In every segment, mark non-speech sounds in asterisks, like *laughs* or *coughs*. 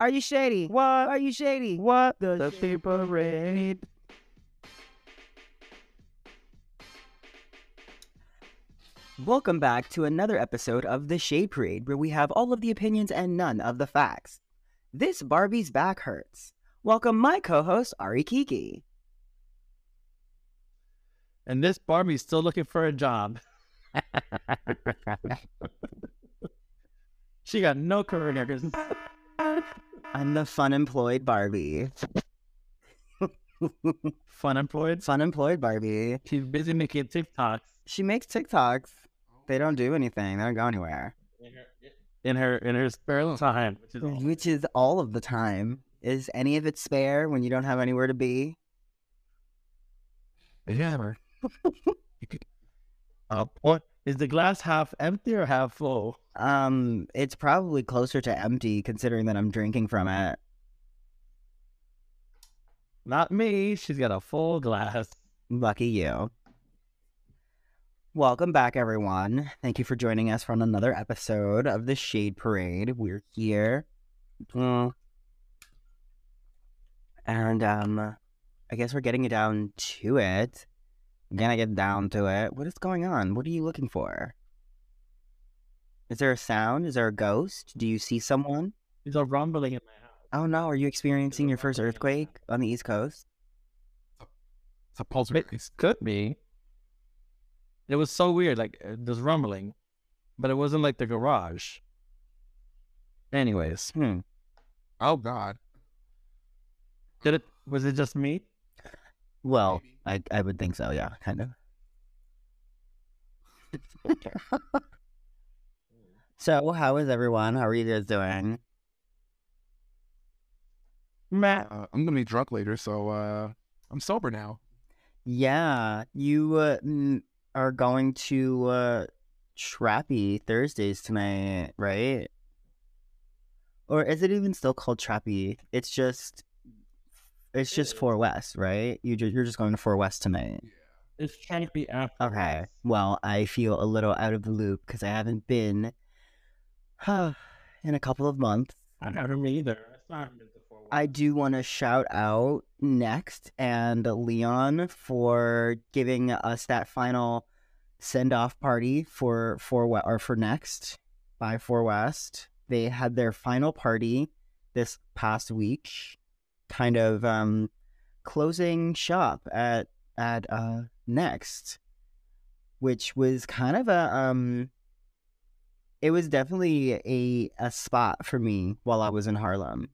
Are you shady? What? Are you shady? What? The The Shade people read. Welcome back to another episode of The Shade Parade, where we have all of the opinions and none of the facts. This Barbie's back hurts. Welcome my co-host Ari Kiki. And this Barbie's still looking for a job. *laughs* she got no career. *laughs* 'cause- I'm the fun employed Barbie. *laughs* Fun employed. fun employed Barbie. She's busy making TikToks She makes TikToks. They don't do anything. They don't go anywhere. in her in her spare time, which is all. Which is all of the time. Is any of it spare when you don't have anywhere to be? Yeah. *laughs* uh, what is the glass half empty or half full? Um, it's probably closer to empty considering that I'm drinking from it. Not me. She's got a full glass. Lucky you. Welcome back, everyone. Thank you for joining us for another episode of the Shade Parade. We're here. Mm. And um I guess we're getting down to it. We're gonna get down to it. What is going on? What are you looking for? Is there a sound? Is there a ghost? Do you see someone? There's a rumbling in my house. Oh no, are you experiencing your first earthquake on the East Coast? It's a pulse It could be. It was so weird, like uh, there's rumbling, but it wasn't like the garage. Anyways, Hmm. Oh God. did it? Was it just me? Well, I I would think so, yeah, kind of. *laughs* so, how is everyone? How are you guys doing? Matt. Uh, I'm gonna be drunk later, so uh, I'm sober now. Yeah, you uh, mm, are going to uh, Trappy Thursdays tonight, right? Or is it even still called Trappy? It's just, it's It just is. Four West, right? You ju- you're just going to Four West tonight. It's can't be after. Okay. Well, I feel a little out of the loop because I haven't been *sighs* in a couple of months. I haven't either. It's not been before. I do want to shout out Next and Leon for giving us that final send off party for for what or for Next by Four West. They had their final party this past week, kind of um closing shop at at uh Next, which was kind of a um it was definitely a a spot for me while I was in Harlem.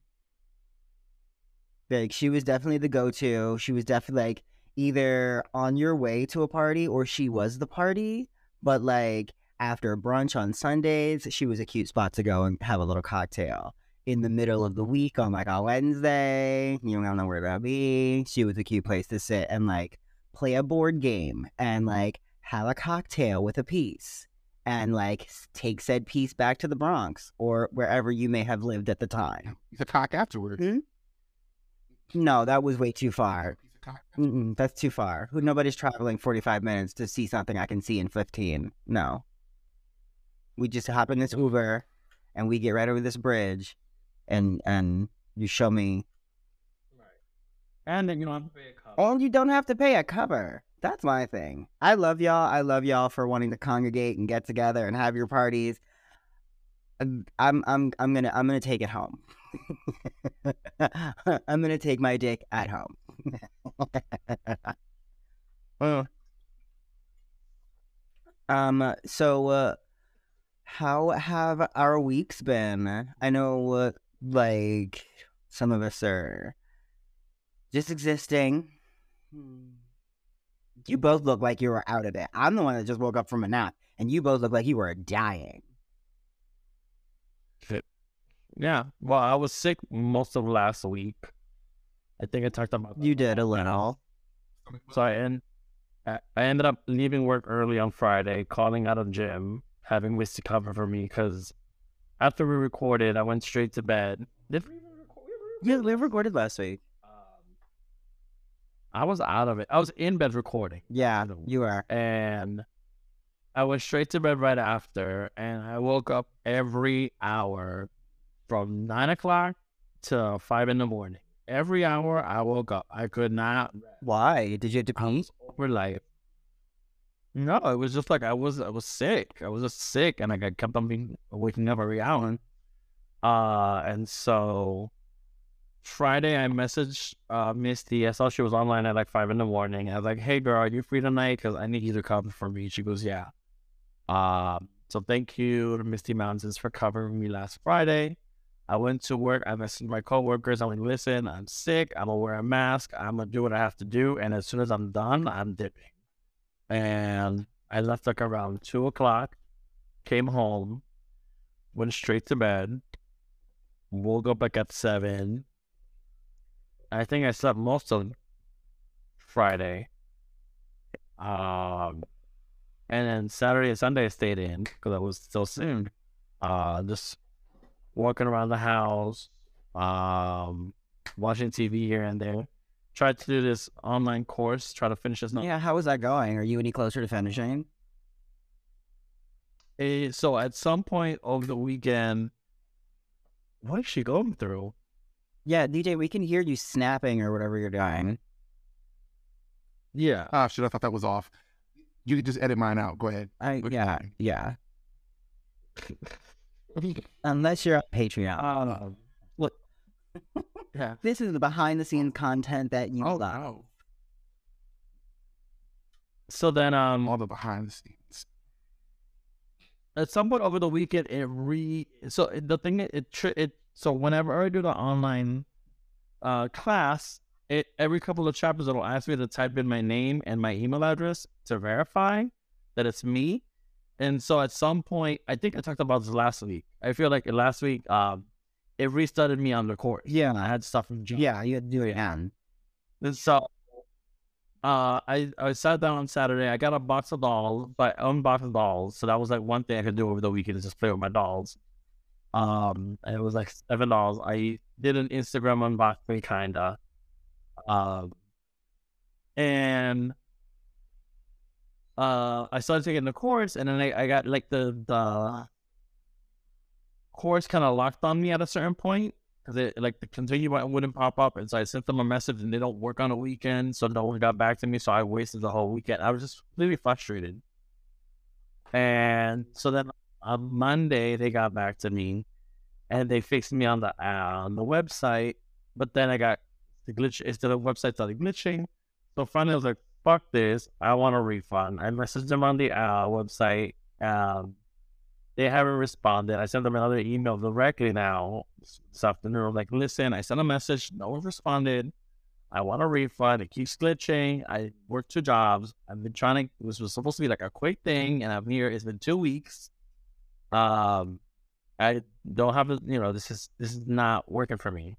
Like she was definitely the go-to. She was definitely like either on your way to a party or she was the party. But like after brunch on Sundays, she was a cute spot to go and have a little cocktail. In the middle of the week on like a Wednesday, you don't know where to be. She was a cute place to sit and like play a board game and like have a cocktail with a piece and like take said piece back to the Bronx or wherever you may have lived at the time. Piece of cock afterwards. Hmm? No, that was way too far. Piece of cock. Mm-mm, that's too far. Who nobody's traveling 45 minutes to see something I can see in 15. No. We just hop in this Uber and we get right over this bridge and and you show me Right. And then you don't have to pay a cover. Oh, you don't have to pay a cover. That's my thing. I love y'all. I love y'all for wanting to congregate and get together and have your parties. I'm I'm I'm gonna I'm gonna take it home. *laughs* I'm gonna take my dick at home. *laughs* Well, um. So, uh, how have our weeks been? I know, uh, like some of us are just existing. Hmm. You both look like you were out of it. I'm the one that just woke up from a nap, and you both look like you were dying. yeah. Well, I was sick most of last week. I think I talked about that You did a little. So I en- I I ended up leaving work early on Friday, calling out of gym, having Wiz to cover for me because after we recorded, I went straight to bed. Did we even record? Yeah, we recorded last week. Um, I was out of it. I was in bed recording, Yeah, you were. and I went straight to bed right after, and I woke up every hour from nine o'clock to five in the morning. Every hour I woke up, I could not Why? Did you have to pee? over life. No, it was just like I was I was sick. I was just sick and like I kept on being waking up every hour. Uh and so Friday I messaged uh Misty. I saw she was online at like five in the morning. I was like, Hey girl, are you free tonight? Cause I need you to cover for me. She goes, Yeah. Um so thank you to Misty Mountains for covering me last Friday. I went to work. I messaged my coworkers. I'm like, listen, I'm sick. I'm gonna wear a mask. I'm gonna do what I have to do. And as soon as I'm done, I'm dipping. And I left like around two o'clock, came home, went straight to bed, woke up like at seven. I think I slept most of Friday. Um, and then Saturday and Sunday I stayed in because I was still soon. Uh, just walking around the house, um, watching TV here and there. Tried to do this online course, try to finish this. Yeah, how is that going? Are you any closer to finishing? Eh, so at some point over the weekend, what is she going through? Yeah, DJ, we can hear you snapping or whatever you're doing. Yeah. Ah, shit, I thought that was off. You could just edit mine out. Go ahead. I yeah, yeah. *laughs* Unless you're on Patreon. Look. Yeah. this is the behind the scenes content that you Oh, love. no. So then, um, All the behind the scenes. at some point over the weekend it re so the thing it, it tri- it so whenever I do the online uh class it every couple of chapters it'll ask me to type in my name and my email address to verify that it's me and so at some point I think I talked about this last week I feel like last week um it restarted me on the course Yeah. I had stuff from John Yeah, you had to do it again. and so uh, I, I sat down on Saturday. I got a box of dolls, but I unboxed dolls. So that was like one thing I could do over the weekend is just play with my dolls. Um, it was like seven dolls. I did an Instagram unboxing kinda. Um, and uh, I started taking the course, and then I, I got like the the course kind of locked on me at a certain point because it like the continue button wouldn't pop up, and so I sent them a message, and they don't work on a weekend, so no one got back to me, so I wasted the whole weekend. I was just really frustrated, and so then on Monday they got back to me, and they fixed me on the uh, on the website, but then I got the glitch. Instead of website started glitching, so finally I was like, "Fuck this! I want a refund." I messaged them on the uh, website. Um, they haven't responded. I sent them another email directly now this afternoon. Like, listen, I sent a message. No one responded. I want a refund. It keeps glitching. I work two jobs. I've been trying to. This was supposed to be like a quick thing, and I'm here. It's been two weeks. Um, I don't have. You know, this is this is not working for me.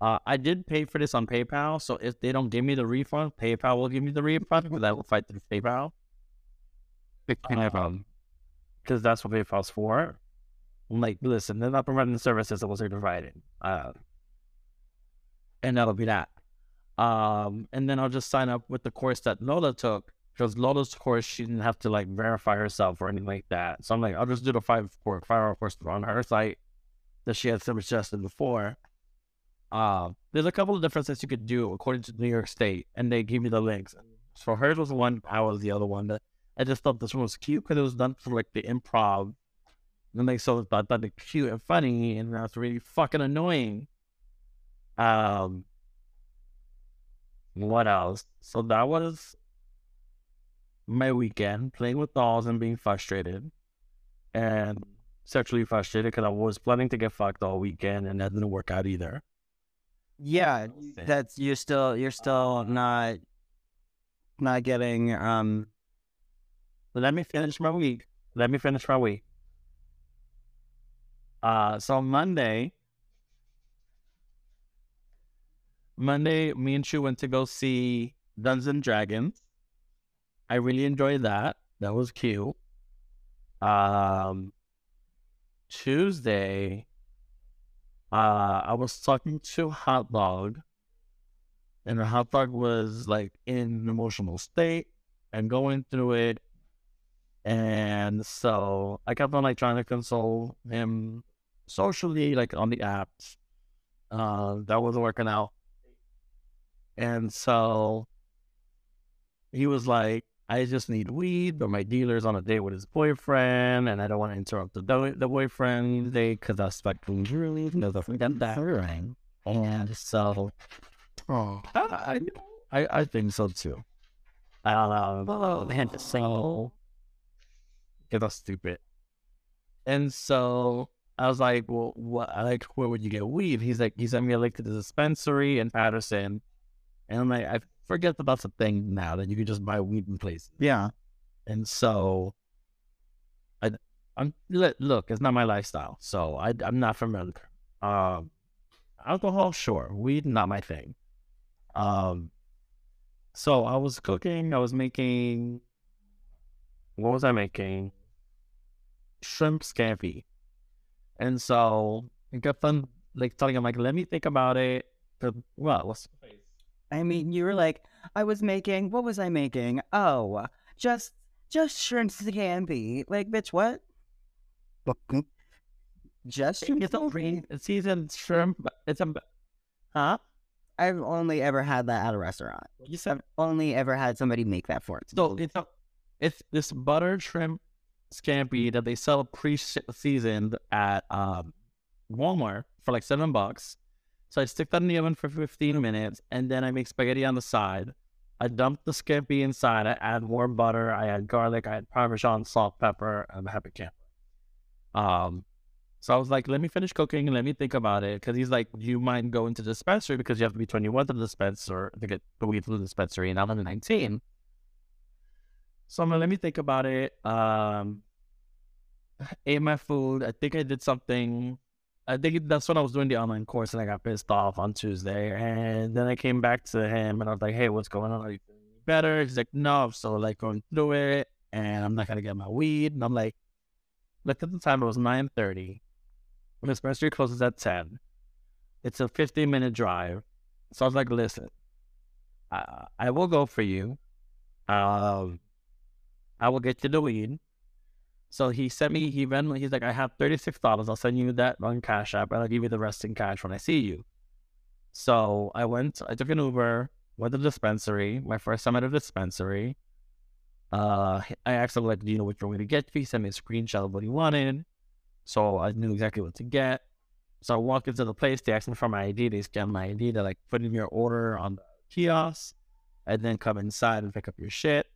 Uh, I did pay for this on PayPal, so if they don't give me the refund, PayPal will give me the refund because I will fight through PayPal. Um, because that's what PayPal's for. I'm like, listen, they're not providing the services that was providing. Uh, and that'll be that. Um, and then I'll just sign up with the course that Lola took because Lola's course she didn't have to like verify herself or anything like that. So I'm like, I'll just do the five course, five hour course on her site that she had suggested before. Uh, there's a couple of different things you could do according to New York State, and they give me the links. So hers was one, I was the other one. That I just thought this one was cute because it was done for like the improv. And so I thought it cute and funny and that's really fucking annoying. Um what else? So that was my weekend playing with dolls and being frustrated. And sexually frustrated because I was planning to get fucked all weekend and that didn't work out either. Yeah, that's you're still you're still not not getting um Let me finish my week. Let me finish my week. Uh, so Monday, Monday, me and Chu went to go see Dungeons and Dragons. I really enjoyed that. That was cute. Um, Tuesday, uh, I was talking to Hot Dog, and Hot Dog was like in an emotional state and going through it. And so I kept on like trying to console him socially, like on the apps. Uh, that wasn't working out. And so he was like, I just need weed, but my dealer's on a date with his boyfriend, and I don't want to interrupt the, do- the boyfriend date because I expect him to really know the that. And so Oh, I, I, I think so too. I don't know. Oh, Man, so us stupid. And so I was like, well, what? Like, where would you get weed? He's like, he sent me a link to the dispensary in Paterson, and I'm like, I forget that that's a thing now that you can just buy weed in places. Yeah. And so, I, I'm look, look, it's not my lifestyle, so I, I'm not familiar. Um, alcohol, sure, weed, not my thing. Um, so I was cooking. I was making. What was I making? Shrimp scampi, and so I got on like telling him like, "Let me think about it." The, well, what's I mean, you were like, I was making. What was I making? Oh, just just shrimp scampi. Like, bitch, what? *laughs* Just shrimp it's a seasoned shrimp. It's a huh? I've only ever had that at a restaurant. You said I've only ever had somebody make that for it. So it's a, it's this butter shrimp scampi that they sell pre-seasoned at um, Walmart for like seven bucks. So I stick that in the oven for 15 minutes, and then I make spaghetti on the side. I dump the scampi inside. I add warm butter. I add garlic. I add parmesan, salt, pepper, and a happy camper. Um, so I was like, let me finish cooking and let me think about it. Because he's like, you might go into the dispensary because you have to be 21 to the dispenser to get the weed from the dispensary, and I'm only 19. So let me think about it. Um, *sighs* ate my food. I think I did something. I think that's when I was doing the online course, and I got pissed off on Tuesday. And then I came back to him, and I was like, "Hey, what's going on? Are you feeling better?" He's like, "No, I'm still like going through it, and I'm not gonna get my weed." And I'm like, "Look at the time; it was 9:30. The dispensary closes at 10. It's a 15 minute drive. So I was like, listen, I, I will go for you. Um, I will get you the weed. So he sent me, he ran, he's like, I have $36. I'll send you that on Cash App and I'll give you the rest in cash when I see you. So I went, I took an Uber, went to the dispensary, my first time at a dispensary. Uh, I asked him, like, do you know which way to get? He sent me a screenshot of what he wanted. So I knew exactly what to get. So I walked into the place, they asked me for my ID, they scanned my ID, they like put in your order on the kiosk, and then come inside and pick up your shit.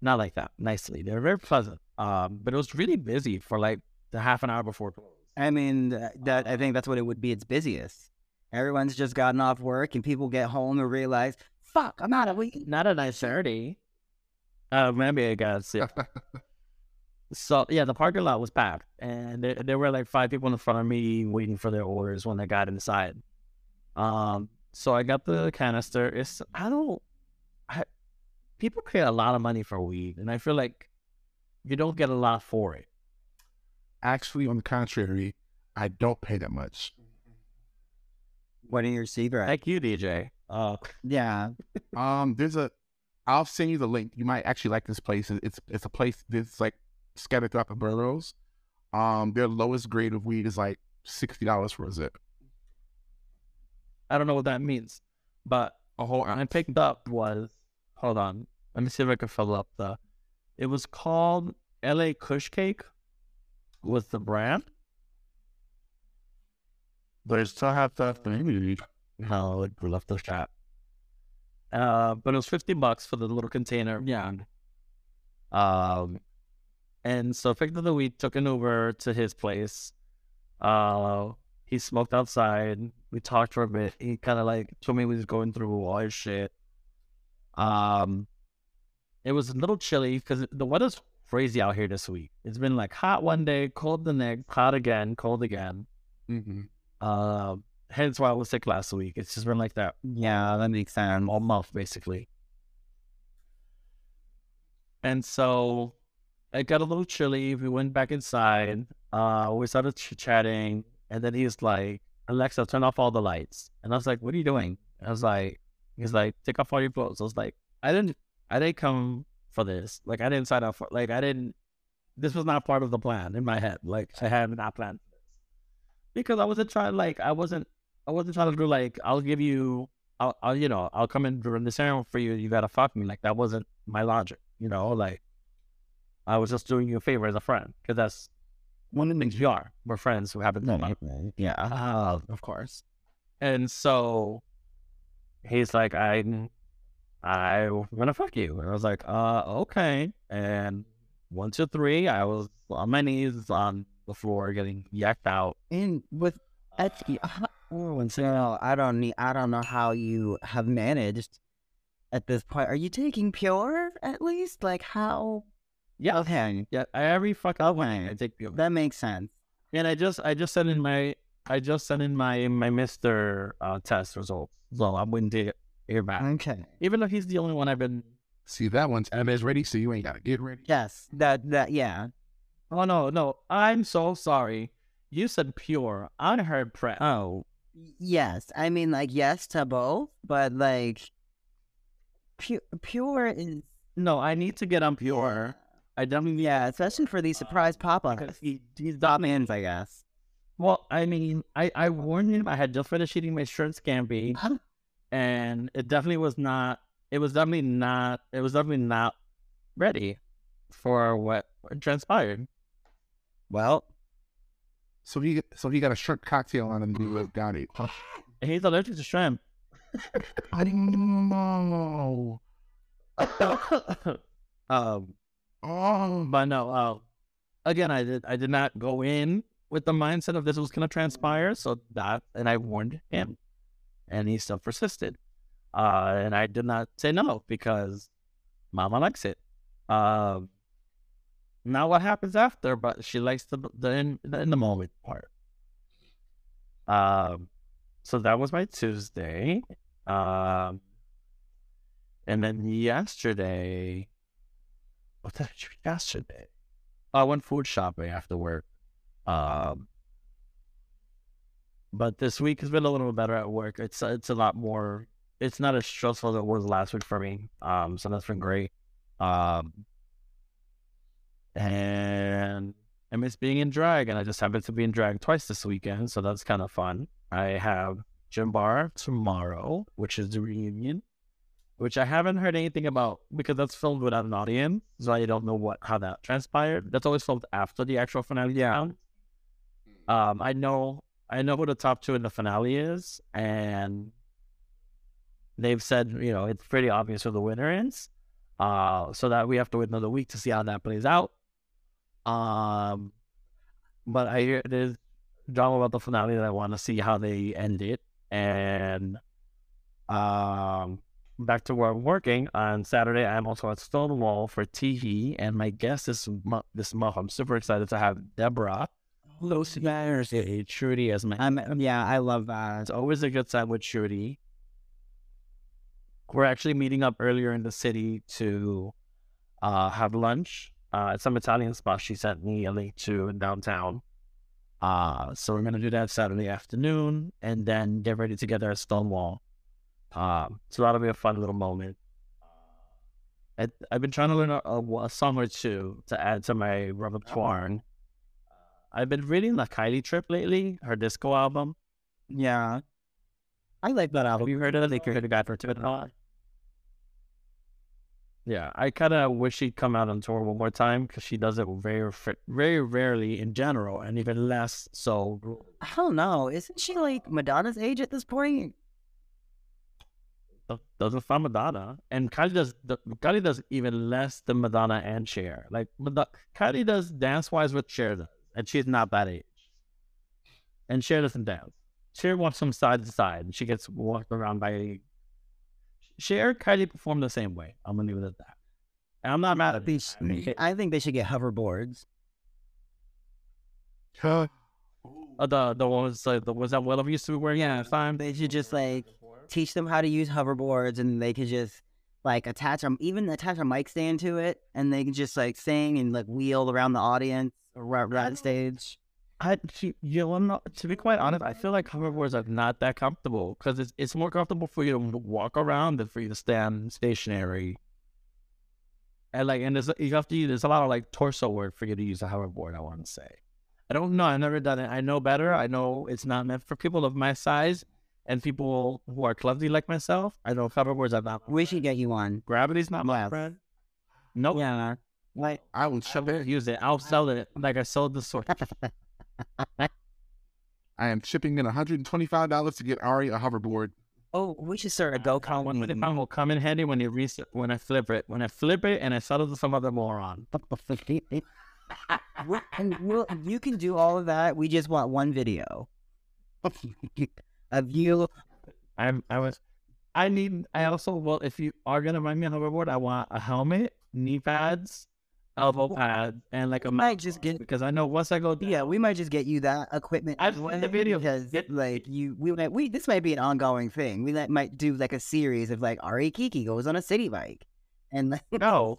Not like that, nicely. They were very pleasant. Um, but it was really busy for like the half an hour before close. I mean, that I think that's what it would be. Its busiest. Everyone's just gotten off work, and people get home and realize, "Fuck, I'm out of weed." Not at nine thirty. Uh, maybe I got see. *laughs* So yeah, the parking lot was packed, and there, there were like five people in front of me waiting for their orders when I got inside. Um, so I got the canister. It's I don't, I, people pay a lot of money for weed, and I feel like you don't get a lot for it. actually, on the contrary, I don't pay that much. What do you receive, right? Like you, DJ. Uh, yeah, Um, there's a, I'll send you the link. You might actually like this place. It's it's a place that's like scattered throughout the boroughs. Um, their lowest grade of weed is like sixty dollars for a zip. I don't know what that means, but A whole I picked up was hold on. Let me see if I can fill up the. It was called L.A. Kush Cake. Was the brand? But They still have that thing. No, it left the shop. Uh, but it was fifty bucks for the little container. Yeah. Um, and so picked up the weed, took an Uber to his place. Uh, he smoked outside. We talked for a bit. He kind of like told me he was going through all his shit. Um, it was a little chilly because the weather's crazy out here this week. It's been like hot one day, cold the next, hot again, cold again. Mm-hmm. Uh, hence why I was sick last week. It's just been like that yeah, that makes sense. all month basically. And so it got a little chilly. We went back inside. Uh, we started ch- chatting, and then he's like, "Alexa, turn off all the lights." And I was like, "What are you doing?" I was like, "He's like, take off all your clothes." I was like, "I didn't, I didn't come for this. Like, I didn't sign up for. Like, I didn't. This was not part of the plan in my head. Like, I had not planned this because I wasn't trying. Like, I wasn't. I wasn't trying to do like I'll give you, I'll, I'll you know, I'll come in during the ceremony for you. You gotta fuck me. Like that wasn't my logic. You know, like I was just doing you a favor as a friend because that's one of the things we are. We're friends who happen to fuck. Yeah, uh, of course. And so he's like, I, I'm gonna fuck you. And I was like, uh, okay. And one, two, three, I was on my knees on the floor getting yacked out. And with Etsy, oh, and so I don't need. I don't know how you have managed at this point. Are you taking pure at least? Like how? Yeah. Okay, Yeah, I every fuck Okay. I take the that makes sense. And I just I just sent in my I just sent in my my Mister uh, test results. So I'm waiting to hear back. Okay. Even though he's the only one I've been. See that one's MS ready, so you ain't gotta get ready. Yes. That. That. Yeah. Oh no no! I'm so sorry. You said pure. I heard pre. Oh. Yes. I mean, like, yes to both, but like, pure. Pure is. No, I need to get on pure. I definitely Yeah, especially for these surprise pop-ups. because he he's Top not I guess. Well, I mean, I I warned him. I had just finished eating my shrimp scampi, Huh? *laughs* and it definitely was not. It was definitely not. It was definitely not ready for what transpired. Well, So he so he got a shrimp cocktail on him to do down. *laughs* And he's allergic to shrimp. *laughs* I didn't know. um, Oh, but no. Uh, again, I did. I did not go in with the mindset of this was going to transpire. So that, and I warned him, and he still persisted. Uh, and I did not say no because Mama likes it. Um, now what happens after? But she likes the the in, the in the moment part. Um, so that was my Tuesday. Um, and then yesterday, what did I do yesterday? I went food shopping after work. Um, but this week has been a little bit better at work. It's it's a lot more. It's not as stressful as it was last week for me. Um, so that's been great. Um, and I miss being in drag, and I just happened to be in drag twice this weekend, so that's kind of fun. I have Gym Bar tomorrow, which is the reunion, which I haven't heard anything about because that's filmed without an audience, so I don't know what how that transpired. That's always filmed after the actual finale. Yeah. Um, I know I know who the top two in the finale is, and they've said you know it's pretty obvious who the winner is. Uh, so that we have to wait another week to see how that plays out. Um, but I hear there's drama about the finale that I want to see how they end it, and um, back to where I'm working on Saturday. I'm also at Stonewall for TV, and my guest month, this month, I'm super excited to have Deborah. Hello, Smash. Hey, Trudy as my. I'm. Yeah, I love that. It's always a good time with Trudy. We're actually meeting up earlier in the city to uh, have lunch uh, at some Italian spot. She sent me a link to in downtown. Uh, so we're gonna do that Saturday afternoon, and then get ready together at Stonewall. Um, so that'll be a fun little moment. I, I've been trying to learn a, a, a song or two to add to my repertoire. I've been reading the Kylie Trip lately, her disco album. Yeah, I like that Have album. you heard of it? Like you heard a guy for it all. Yeah, I kind of wish she'd come out on tour one more time because she does it very, very rarely in general, and even less so. I don't know. Isn't she like Madonna's age at this point? Doesn't find Madonna, and Kylie does. the- Kylie does even less than Madonna and Cher. Like Madonna, Kylie does dance wise what Cher does, and she's not that age. And Cher doesn't dance. Cher walks from side to side, and she gets walked around by. Cher, Kylie perform the same way. I'm gonna leave it at that. And I'm not mad at They it. I mean, I think they should get hoverboards. Huh. uh, the the ones like the was that Willow used to be wearing? Yeah, fine. They should just like teach them how to use hoverboards, and they could just like attach them, even attach a mic stand to it, and they can just like sing and like wheel around the audience or around the stage. I, to- you know, I'm not, to be quite honest, I feel like hoverboards are not that comfortable because it's, it's more comfortable for you to walk around than for you to stand stationary. And like, and there's you have to use, there's a lot of like torso work for you to use a hoverboard. I want to say, I don't know, I've never done it. I know better. I know it's not meant for people of my size, and people who are clumsy like myself, I know hoverboards are not. We should get you one. Gravity's not my friend. Nope. Yeah. Like I will shove it. Use it. I'll sell it like I sold the sword. *laughs* I am chipping in $125 to get Ari a hoverboard. Oh, we should start a GoFundMe with the will come in handy when you re- when I flip it. When I flip it and I sell it to some other moron. *laughs* And we'll, you can do all of that. We just want one video *laughs* of you. I'm I was I need I also well if you are gonna buy me a hoverboard, I want a helmet, knee pads, elbow pads, and like a might just get- because I know once I go down, Yeah, we might just get you that equipment. I've seen the video. because Get- like you, we might we this might be an ongoing thing. We like, might do like a series of like Ari Kiki goes on a city bike, and like, *laughs* no,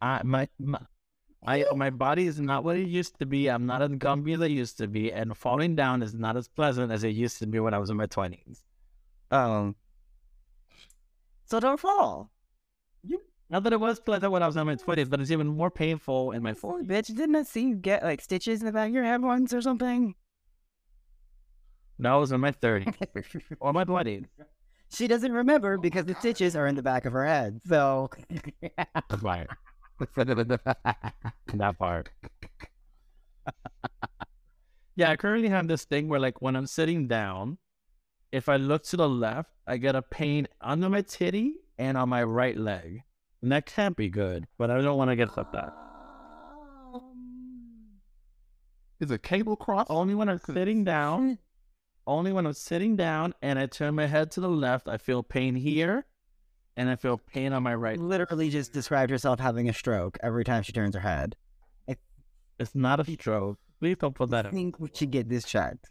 I my, my I my body is not what it used to be. I'm not as gumby as I used to be, and falling down is not as pleasant as it used to be when I was in my twenties. um, so don't fall. Not that it was pleasant when I was in my twenties, but it's even more painful in my forties. bitch, didn't I see you get like stitches in the back of your head once or something? No, I was in my thirties *laughs* or my twenties. She doesn't remember because the stitches are in the back of her head. So Right. *laughs* that part. yeah, I currently have this thing where, like, when I'm sitting down, if I look to the left, I get a pain under my titty and on my right leg. And that can't be good, but I don't want to get like that. Um, is it cable cross? Only when I'm sitting down, *laughs* only when I'm sitting down and I turn my head to the left, I feel pain here and I feel pain on my right. literally just described herself having a stroke every time she turns her head. It's not a stroke. Please don't put that I think we should get this checked.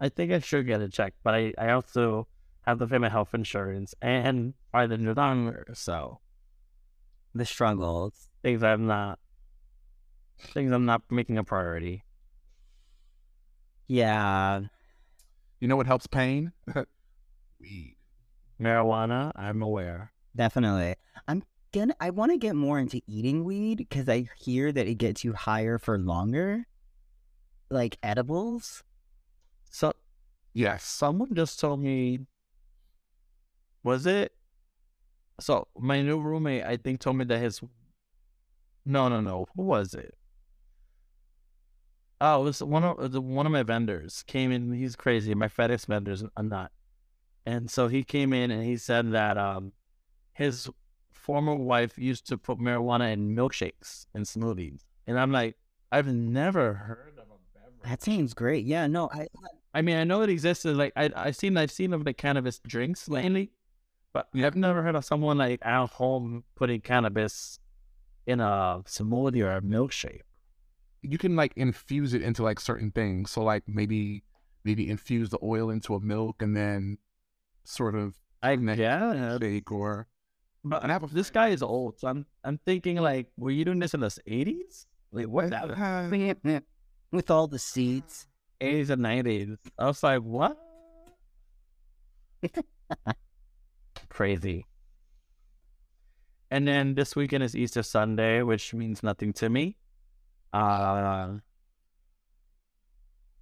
I think I should get it checked, but I, I also have the pay my health insurance and buy the new longer, so The struggles. things I'm not things I'm not making a priority. Yeah. You know what helps pain? *laughs* Weed. Marijuana, I'm aware. Definitely. I'm gonna. I want to get more into eating weed because I hear that it gets you higher for longer, like edibles. So Yes. someone just told me was it so my new roommate I think told me that his no no no who was it oh it was one of the one of my vendors came in he's crazy my FedEx vendors are not and so he came in and he said that um his former wife used to put marijuana in milkshakes and smoothies and I'm like I've never heard of a beverage That seems great. Yeah. No. I. I mean, I know it exists. Like I, I've seen, I've seen of the cannabis drinks lately, but I've never heard of someone like at home putting cannabis in a smoothie or a milkshake. You can like infuse it into like certain things. So like maybe maybe infuse the oil into a milk and then sort of I Next yeah, shake or but an apple. this guy is old, so I'm, I'm thinking like, were you doing this in the '80s? Like what? *laughs* With all the seeds. '80s and '90s? I was like, what? *laughs* Crazy. And then this weekend is Easter Sunday, which means nothing to me. Uh,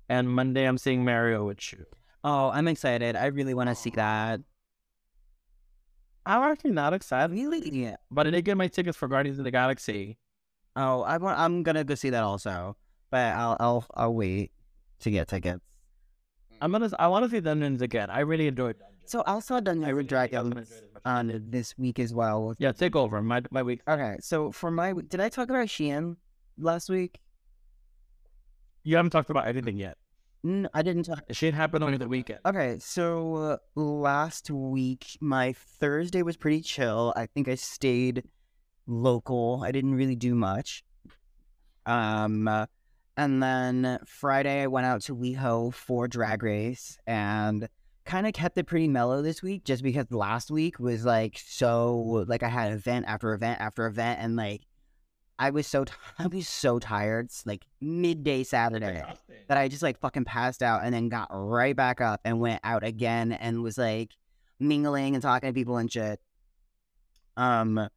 and Monday I'm seeing Mario with you. Oh, I'm excited. I really want to see that. I'm actually not excited, Really? Yeah. but I did get my tickets for Guardians of the Galaxy. Oh, I want. I'm gonna go see that also, but I'll I'll I'll wait to get tickets. I'm gonna. I want to see Dungeons again. I really enjoyed. So I saw Dungeons and Dragons on this week as well. Yeah, take over my my week. Okay, so for my did I talk about Shein last week? You haven't talked about anything yet. No, I didn't talk. Shit happened over the weekend. Okay, so uh, last week my Thursday was pretty chill. I think I stayed local. I didn't really do much. Um, uh, and then Friday I went out to WeHo for Drag Race and kind of kept it pretty mellow this week, just because last week was like so like I had event after event after event, and like I was so t- *laughs* I was so tired. It's like midday Saturday that I just like fucking passed out and then got right back up and went out again and was like mingling and talking to people and shit. Um,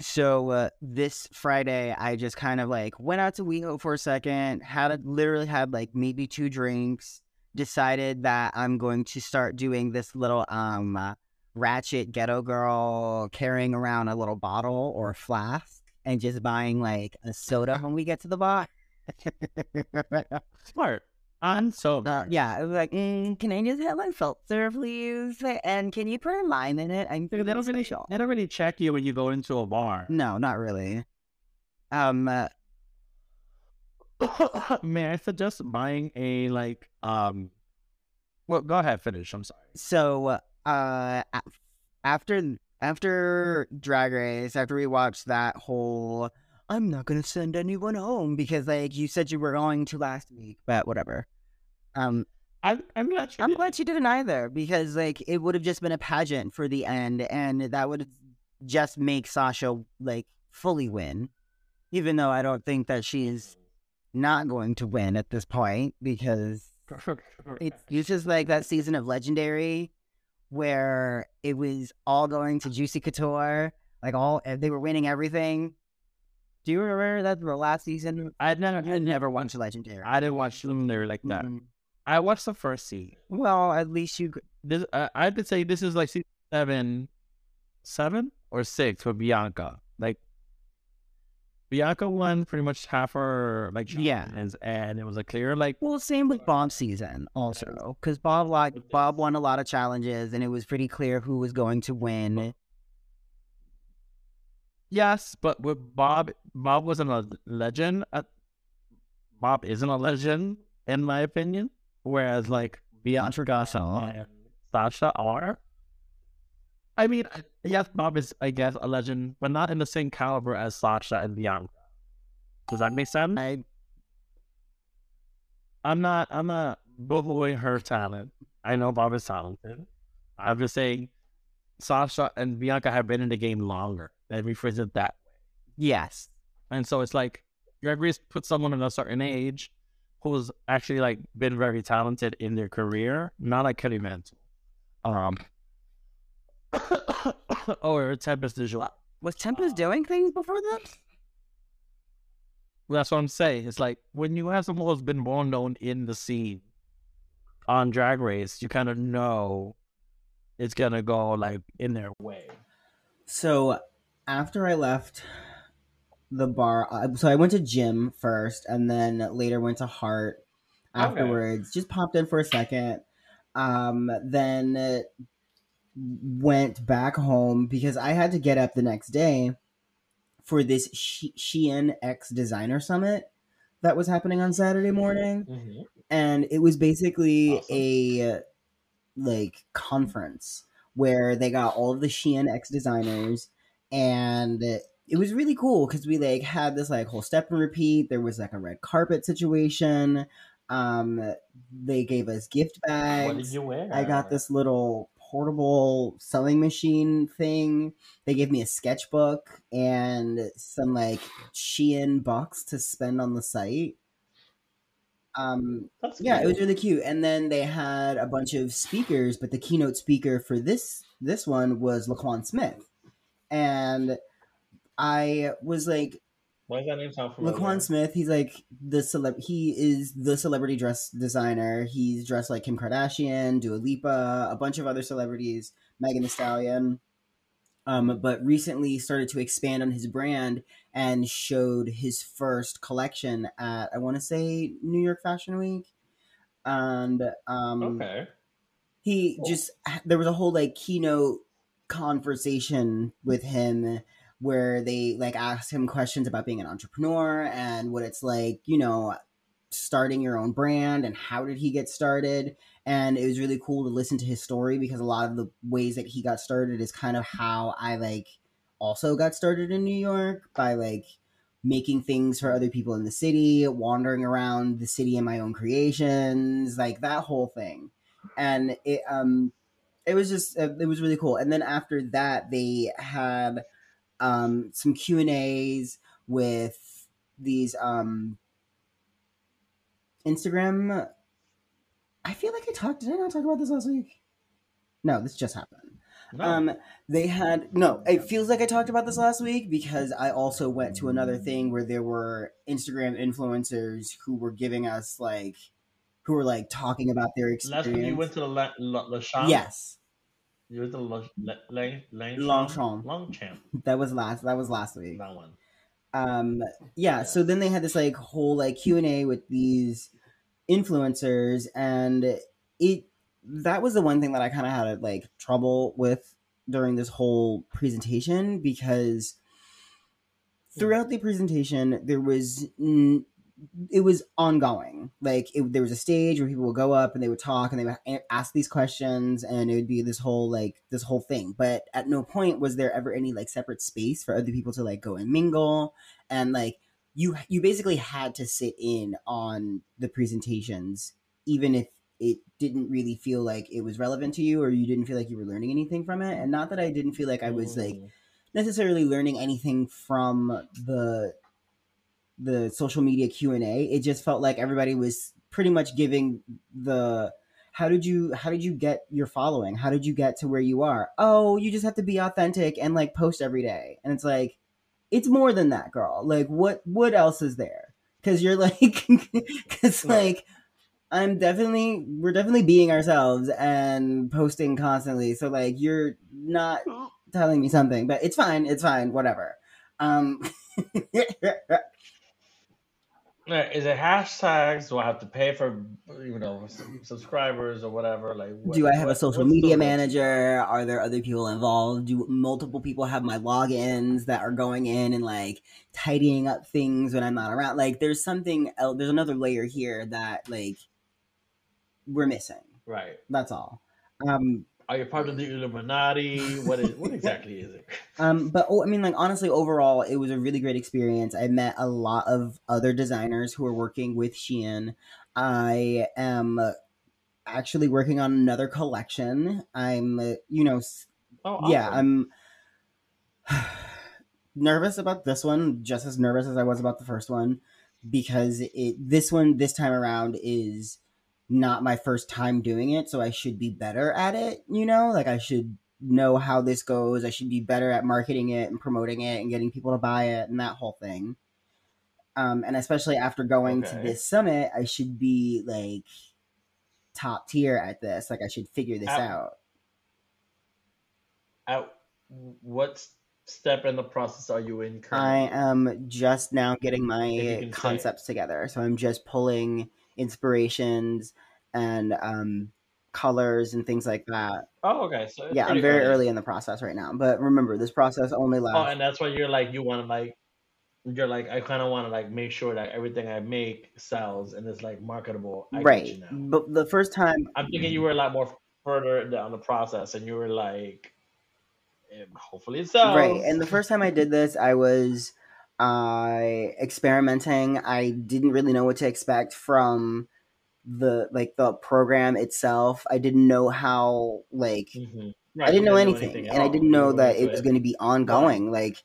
so uh, this Friday I just kind of like went out to WeHo for a second, had a, literally had like maybe two drinks, decided that I'm going to start doing this little um uh, ratchet ghetto girl carrying around a little bottle or flask and just buying like a soda when we get to the bar. *laughs* Smart. And so Uh, yeah, I was like, mm, can I just have my seltzer, please? And can you put a lime in it? I'm they don't really they don't really check you when you go into a bar. No, not really. Um, uh, *laughs* May I suggest buying a like um well go ahead, finish. I'm sorry. so uh, after after Drag Race, after we watched that whole, I'm not gonna send anyone home because like you said you were going to last week, but whatever. Um, I'm I'm glad you I'm did. glad you didn't either because like it would have just been a pageant for the end, and that would just make Sasha like fully win, even though I don't think that she's not going to win at this point because *laughs* it's it's just like that season of Legendary where it was all going to Juicy Couture, like all they were winning everything. Do you remember that the last season? I never I never watched Legendary. I didn't watch there like that. Mm. I watched the first season. Well, at least you. This uh, I could say this is like season seven, seven or six for Bianca. Like Bianca won pretty much half her like Yeah. challenges, and it was a clear like Well, same with Bob's season also, because Bob like Bob won a lot of challenges, and it was pretty clear who was going to win. yes, but with Bob, Bob wasn't a legend. Uh, Bob isn't a legend in my opinion, whereas like Bianca and Sasha are. I mean, yes, Bob is, I guess, a legend, but not in the same caliber as Sasha and Bianca. Does that make sense? I I'm not, I'm not belittling her talent. I know Bob is talented. I'm just saying Sasha and Bianca have been in the game longer. Let me phrase it that way. yes, And so it's like, Race put someone at a certain age who's actually like been very talented in their career, not like Kelly Mantle. Um, *coughs* or Tempest DuJour. was Tempest doing things before this? Well, that's what I'm saying. It's like when you have someone who's been well known in the scene on Drag Race, you kind of know it's gonna go like in their way. So after I left the bar, I, so I went to gym first, and then later went to Heart. Okay. Afterwards, just popped in for a second. Um, then uh, went back home because I had to get up the next day for this She- Shein X Designer Summit that was happening on Saturday morning. And it was basically Awesome. a like conference where they got all of the Shein X designers and it was really cool because we like had this like whole step and repeat. There was like a red carpet situation. Um they gave us gift bags What did you wear? I got this little portable sewing machine thing. They gave me a sketchbook and some like Shein bucks to spend on the site. Um, yeah, it was really cute. And then they had a bunch of speakers, but the keynote speaker for this this one was LaQuan Smith, and I was like, Why does that name sound LaQuan Smith, he's like the celeb. He is the celebrity dress designer. He's dressed like Kim Kardashian, Dua Lipa, a bunch of other celebrities, Megan Thee Stallion. Um, but recently started to expand on his brand and showed his first collection at I want to say New York Fashion Week, and um, Okay. he Cool. just there was a whole like keynote conversation with him where they like asked him questions about being an entrepreneur and what it's like you know starting your own brand and how did he get started. And it was really cool to listen to his story because a lot of the ways that he got started is kind of how i like also got started in new york by like making things for other people in the city wandering around the city in my own creations like that whole thing. And it um it was just it was really cool. And then after that they had um some q and a's with these um instagram i feel like i talked did i not talk about this last week no this just happened um, they had no. It feels like I talked about this last week because I also went to another thing where there were Instagram influencers who were giving us like, who were like talking about their experience. Last time you went to the Chambre? yes, You went to La, La, La, La, Longchamp. Longchamp. *laughs* that was last. That was last week. That one. um yeah so then they had this like whole like q&a with these influencers and it that was the one thing that i kind of had like trouble with during this whole presentation because throughout the presentation there was n- it was ongoing. Like it, there was a stage where people would go up and they would talk and they would ask these questions and it would be this whole like this whole thing. But at no point was there ever any like separate space for other people to like go and mingle. And like you you basically had to sit in on the presentations even if it didn't really feel like it was relevant to you or you didn't feel like you were learning anything from it. And not that i didn't feel like i was like Mm. necessarily learning anything from the the social media q&a it just felt like everybody was pretty much giving the how did you how did you get your following? How did you get to where you are? Oh you just have to be authentic and like post every day. And it's like it's more than that girl. Like what what else is there? Because you're like *laughs* because Right. like i'm definitely we're definitely being ourselves and posting constantly. So like you're not telling me something but it's fine it's fine whatever. Um *laughs* Is it hashtags? Do I have to pay for you know subscribers or whatever? Like, what, do i have a social what's the media manager are there other people involved do multiple people have my logins that are going in and like tidying up things when i'm not around like there's something else there's another layer here that like we're missing Right. that's all um Are you part of the Illuminati? What is what exactly is it? *laughs* Um, but oh, I mean, like honestly, overall, it was a really great experience. I met a lot of other designers who are working with Shein. I am actually working on another collection. I'm, you know, Oh, yeah. I'm *sighs* nervous about this one, just as nervous as I was about the first one, because it this one this time around is not my first time doing it, so I should be better at it. You know, like I should know how this goes. I should be better at marketing it and promoting it and getting people to buy it and that whole thing. Um, and especially after going to this summit, I should be like top tier at this. Like I should figure this At- out. At what step in the process are you in I am just now getting my concepts together. So I'm just pulling inspirations and um, colors and things like that. oh, okay. So Yeah, I'm very early in the process right now. But remember, this process only lasts. Oh, and that's why you're like you want to like you're like I kind of want to like make sure that everything I make sells and is like marketable. I right. But the first time, I'm thinking you were a lot more further down the process, and you were like, hopefully it sells. right. And the first time I did this, I was uh, experimenting. I didn't really know what to expect from the like the program itself. I didn't know how like Mhm. I Right, didn't know anything, at and I didn't know that it was going to be ongoing. Like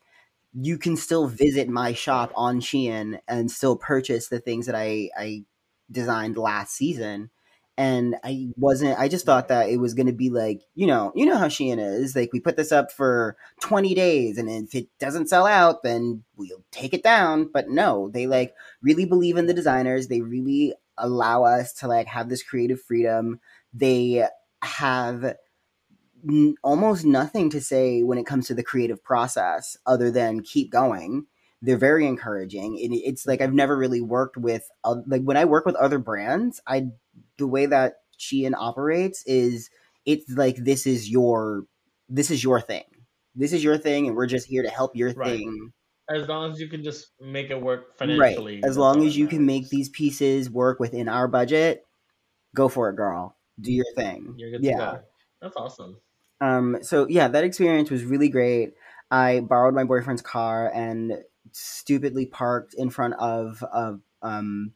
you can still visit my shop on Shein and still purchase the things that I I designed last season. And I wasn't. I just thought that it was going to be like you know you know how Shein is. Like we put this up for twenty days, and if it doesn't sell out, then we'll take it down. But no, they like really believe in the designers. They really allow us to like have this creative freedom. They have n- almost nothing to say when it comes to the creative process other than keep going. They're very encouraging. It, it's like I've never really worked with uh, like when I work with other brands, I the way that Shein operates is it's like this is your this is your thing. This is your thing and we're just here to help your Right. thing. As long as you can just make it work financially. Right. As long as you can make these pieces work within our budget, go for it, girl. Do your thing. you're good yeah. to go. That's awesome. Um, so yeah, that experience was really great. I borrowed my boyfriend's car and stupidly parked in front of a um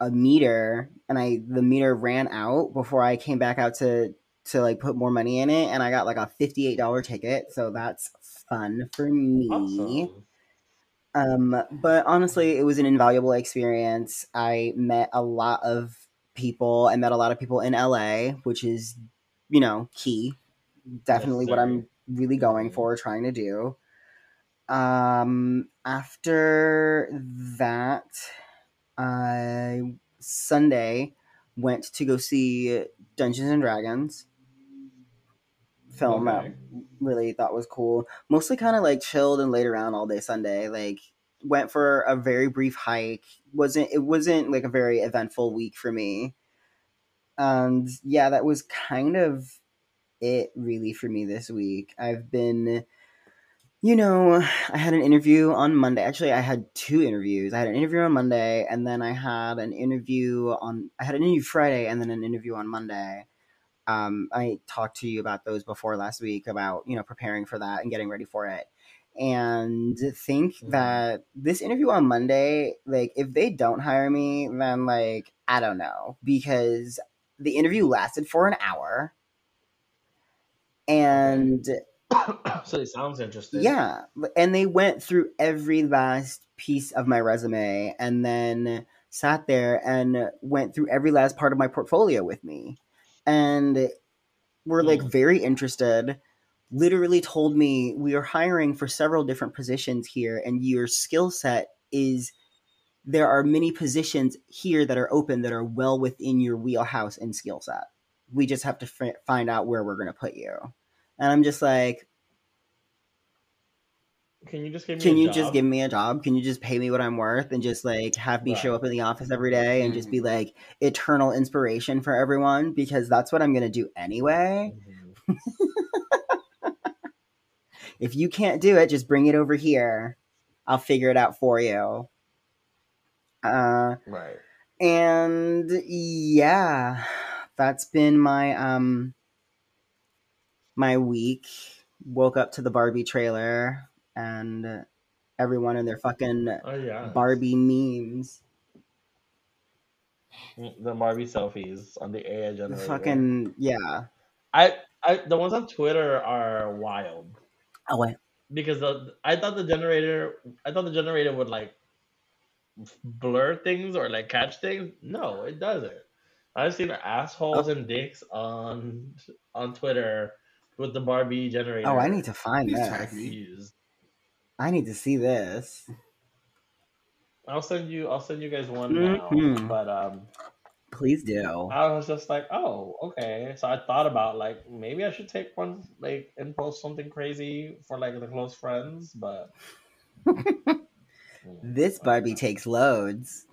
a meter, and I the meter ran out before I came back out to to like put more money in it, and I got like a fifty eight dollar ticket. So that's fun for me. Awesome. Um, but honestly, it was an invaluable experience. I met a lot of people. I met a lot of people in LA, which is, you know, key. Definitely what I'm really going for, trying to do. Um, after that, I Sunday went to go see Dungeons and Dragons film that really thought was cool. Mostly kind of like chilled and laid around all day Sunday. Like went for a very brief hike. wasn't It wasn't like a very eventful week for me. And yeah, that was kind of it really for me this week. I've been you know, *sighs* I had an interview on Monday. Actually, I had two interviews. I had an interview on Monday, and then I had an interview on. I had an interview Friday, and then an interview on Monday. Um, I talked to you about those before last week about you know preparing for that and getting ready for it, and think Mhm. that this interview on Monday, like if they don't hire me, then like I don't know because the interview lasted for an hour, and. So it sounds interesting. Yeah, and they went through every last piece of my resume and then sat there and went through every last part of my portfolio with me. And were like Hmm. very interested. Literally told me we are hiring for several different positions here and your skill set is there are many positions here that are open that are well within your wheelhouse and skill set. We just have to f- find out where we're going to put you. And I'm just like, Can you just give me? can a you job? just give me a job? Can you just pay me what I'm worth and just like have me show up in the office every day and just be like eternal inspiration for everyone? Because that's what I'm going to do anyway. Mhm. *laughs* If you can't do it, just bring it over here. I'll figure it out for you. Uh, Right. and yeah, that's been my um my week. Woke up to the Barbie trailer and everyone in their fucking Oh yeah. Barbie memes. The Barbie selfies on the AI The generator. fucking yeah. I, I, the ones on Twitter are wild Oh wait. because the, I thought the generator, I thought the generator would like blur things or like catch things. No, it doesn't. I've seen assholes Oh. and dicks on on Twitter with the Barbie generator. Oh, I need to find Please this. used. I need to see this. I'll send you. I'll send you guys one Mhm. now. But um, Please do. I was just like, oh, okay. So I thought about like maybe I should take one like and post something crazy for like the close friends, but *laughs* This Barbie takes loads.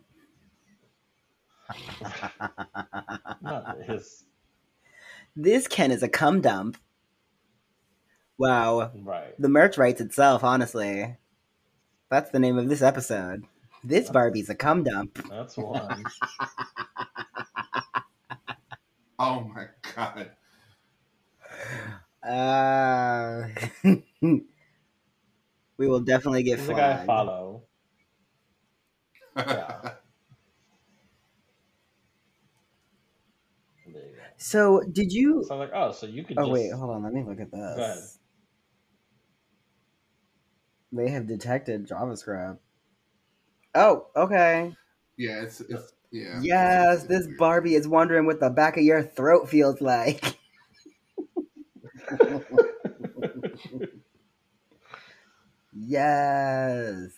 *laughs* not this. this Ken is a cum dump. Wow. Right. The merch writes itself, honestly. That's the name of this episode. This Barbie's a cum dump. That's one. *laughs* Oh my god. Uh, *laughs* we will definitely get This is a guy I follow. Yeah. *laughs* There you go. So, did you? So I'm like, oh, so you could Oh just wait, hold on. Let me look at ahead. this. They have detected JavaScript. Oh, okay. yeah, it's it's yeah. Yes, It's this weird. Barbie is wondering what the back of your throat feels like. *laughs* yes.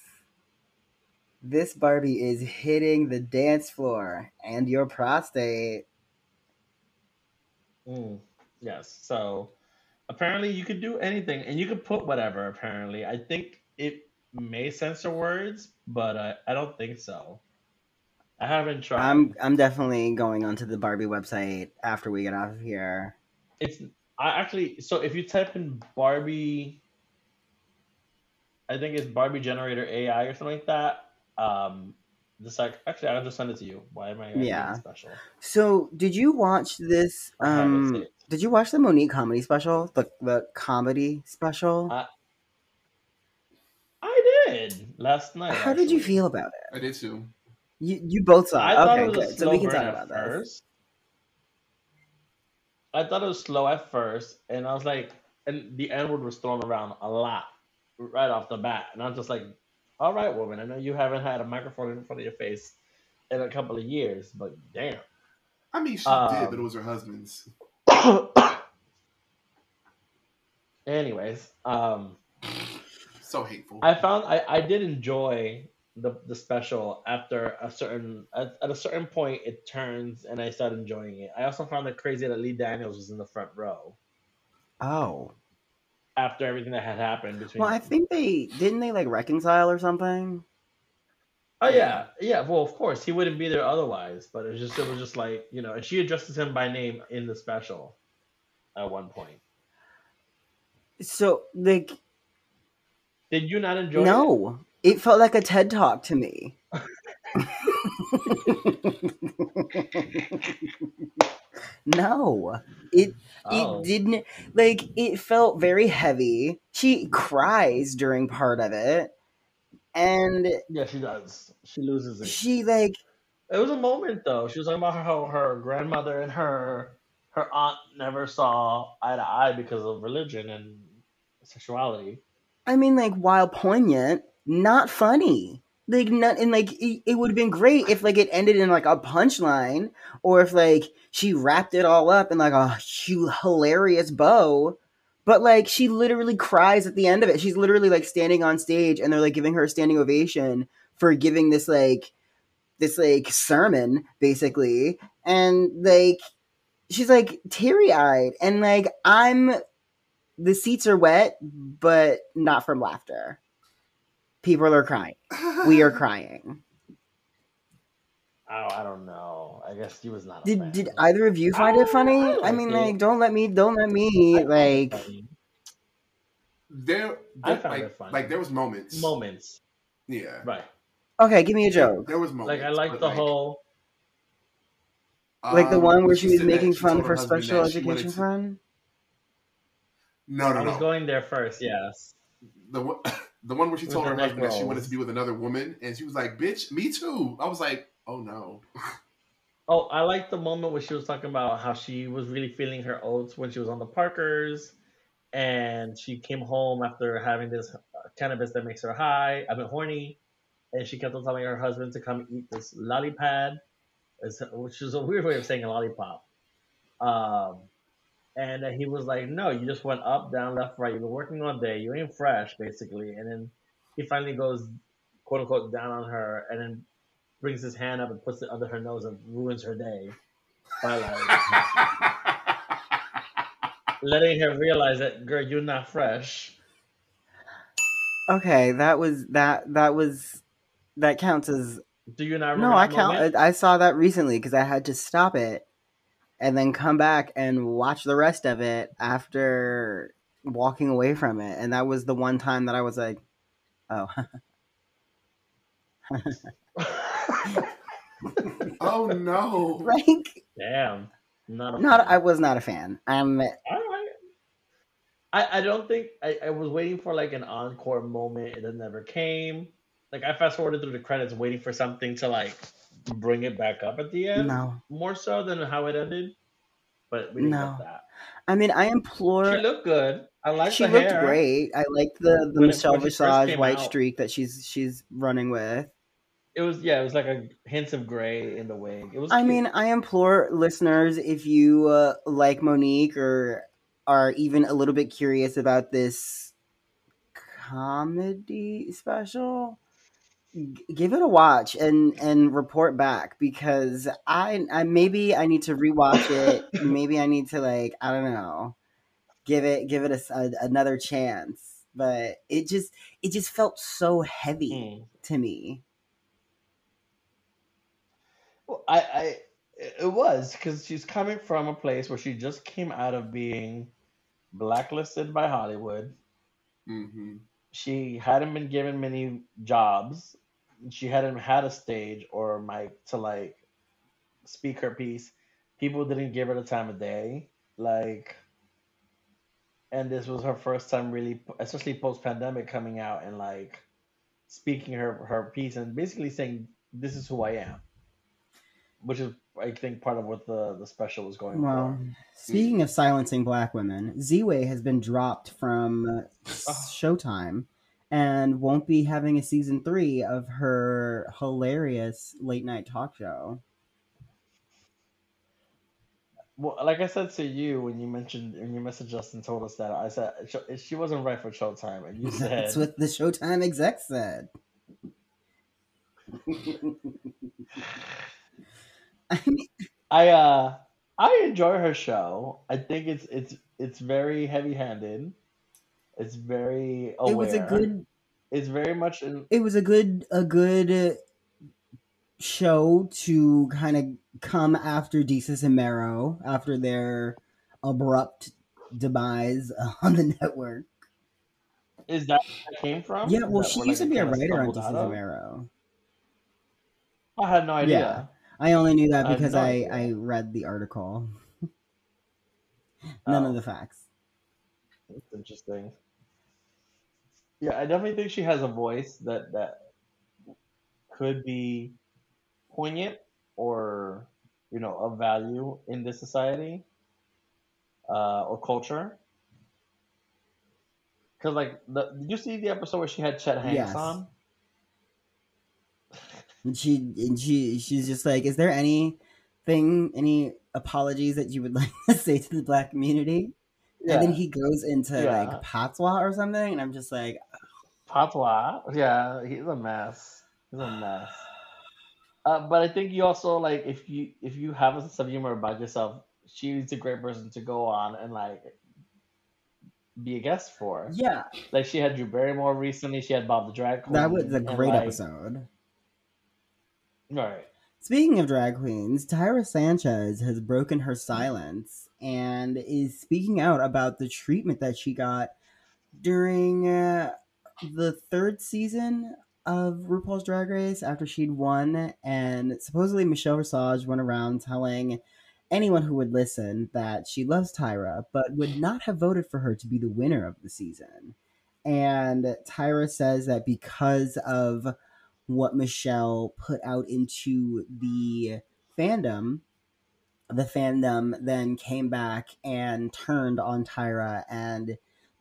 This Barbie is hitting the dance floor and your prostate. Mm, yes. So apparently you could do anything and you could put whatever, apparently. I think it may censor words, but uh, I don't think so. I haven't tried. I'm I'm definitely going onto the Barbie website after we get off of here. It's I actually so if you type in Barbie I think it's Barbie generator AI or something like that. Um just like actually I'll just send it to you. Why am I Yeah. special? So, did you watch this? I have it Um. Did you watch the Monique comedy special? The the comedy special. Uh, I did last night. How did you feel about it? I did too. You you both saw I it. thought Okay, it was good. So slow we can talk at about this. first. I thought it was slow at first, and I was like, and the N word was thrown around a lot right off the bat, and I'm just like, all right, woman, I know you haven't had a microphone in front of your face in a couple of years, but damn. I mean, she Um, did, but it was her husband's. *coughs* Anyways, um, So hateful. I found I, I did enjoy the the special after a certain at, at a certain point it turns and I started enjoying it. I also found it crazy that Lee Daniels was in the front row Oh. after everything that had happened between. Well, I think they didn't they like reconcile or something. Oh yeah, yeah. Well, of course he wouldn't be there otherwise. But it was just it was just like you know, and she addresses him by name in the special at one point. So like Did you not enjoy? it? no, it felt like a TED talk to me. no, it Oh. it didn't like it felt very heavy. She cries during part of it, and Yeah, she does. She loses it. she like It was a moment though. She was talking about how her grandmother and her her aunt never saw eye to eye because of religion and sexuality. I mean, like while poignant, not funny. Like not and like it, it would have been great if like it ended in like a punchline, or if like she wrapped it all up in like a hilarious bow. But like she literally cries at the end of it. She's literally like standing on stage, and they're like giving her a standing ovation for giving this like this like sermon basically, and like she's like teary eyed, and like I'm the seats are wet, but not from laughter. People are crying. We are *laughs* crying. Oh, I don't know. I guess he was not. A Did fan. did either of you find it funny? I I, liked mean, it. like, don't let me, don't let me, found like, funny. There, I there- found like, it funny. like there was moments. moments, Yeah. right? okay, give me a joke. There was moments. Like I like but, the whole. Like the um, one where when she was making she fun told her for special that she wanted education to- fund. No, no, I was going there first. Yes. the one, *coughs* the one where she With told her her husband that she wanted to be with another woman, and she was like, "Bitch, me too." I was like, "Oh no." Oh, I like the moment where she was talking about how she was really feeling her oats when she was on the Parkers, and she came home after having this uh, cannabis that makes her high. I mean, horny, and she kept on telling her husband to come eat this lollipop, which is a weird way of saying a lollipop. Um, and he was like, "No, you just went up, down, left, right. You've been working all day. You ain't fresh, basically." And then he finally goes, quote unquote, down on her, and then brings his hand up and puts it under her nose and ruins her day by like *laughs* letting her realize that girl you're not fresh Okay, that was that that was that counts as do you not remember no. I count. moment? I saw that recently because I had to stop it and then come back and watch the rest of it after walking away from it, and that was the one time that I was like, oh. *laughs* *laughs* oh no. like damn not a not fan. I was not a fan. I'm All right. I, I don't think I, I was waiting for like an encore moment and it never came like i fast forwarded through the credits waiting for something to like bring it back up at the end no. more so than how it ended but we didn't No. get that I mean, I implore. she looked good i like she the looked hair. great. I liked the the When Michelle when she first Visage white out. streak that she's she's running with. It was yeah, it was like a hints of gray in the wig. It was. I cute. mean, I implore listeners if you uh, like Monique or are even a little bit curious about this comedy special, give it a watch and and report back because I, I maybe I need to rewatch it. *laughs* maybe I need to like I don't know, give it give it a another chance. But it just it just felt so heavy Hmm. to me. Well, I, I, it was because she's coming from a place where she just came out of being blacklisted by Hollywood. hmm She hadn't been given many jobs. She hadn't had a stage or mic to like speak her piece. People didn't give her the time of day. Like, and this was her first time really, especially post pandemic, coming out and like speaking her her piece and basically saying, "This is who I am," which is I think part of what the the special was going Well, for. speaking of silencing black women, Ziwe has been dropped from uh, Oh. Showtime and won't be having a season three of her hilarious late night talk show. Well, like I said to you when you mentioned when you messaged us and told us that, I said she wasn't right for Showtime, and you *laughs* said That's what the Showtime exec said. *laughs* I uh I enjoy her show. I think it's it's it's very heavy handed. It's very aware. it was a good It's very much in. it was a good a good show to kind of come after Desus and Mero after their abrupt demise *laughs* on the network. Is that where that came from? Yeah, well, she used to be a writer on Desus and Mero. I had no idea. Yeah. I only knew that because no I. I read the article. *laughs* None Oh. of the facts. That's interesting. Yeah, I definitely think she has a voice that that could be poignant or you know of value in this society uh, or culture. Cause like, the, did you see the episode where she had Chet Hanks Yes. on? And she and she she's just like, is there anything, any apologies that you would *laughs* like to say to the black community? And then he goes into Yeah. like patois or something, and I'm just like, Patois. Yeah, he's a mess. He's a mess. Uh, but I think you also like if you if you have a sense of humor about yourself, she's a great person to go on and like be a guest for. yeah, Like she had Drew Barrymore recently. She had Bob the Drag Queen. that was a and, great like- episode. Right. Speaking of drag queens, Tyra Sanchez has broken her silence and is speaking out about the treatment that she got during uh, the third season of RuPaul's Drag Race after she'd won. And supposedly Michelle Visage went around telling anyone who would listen that she loves Tyra, but would not have voted for her to be the winner of the season. And Tyra says that because of what Michelle put out into the fandom, the fandom then came back and turned on Tyra and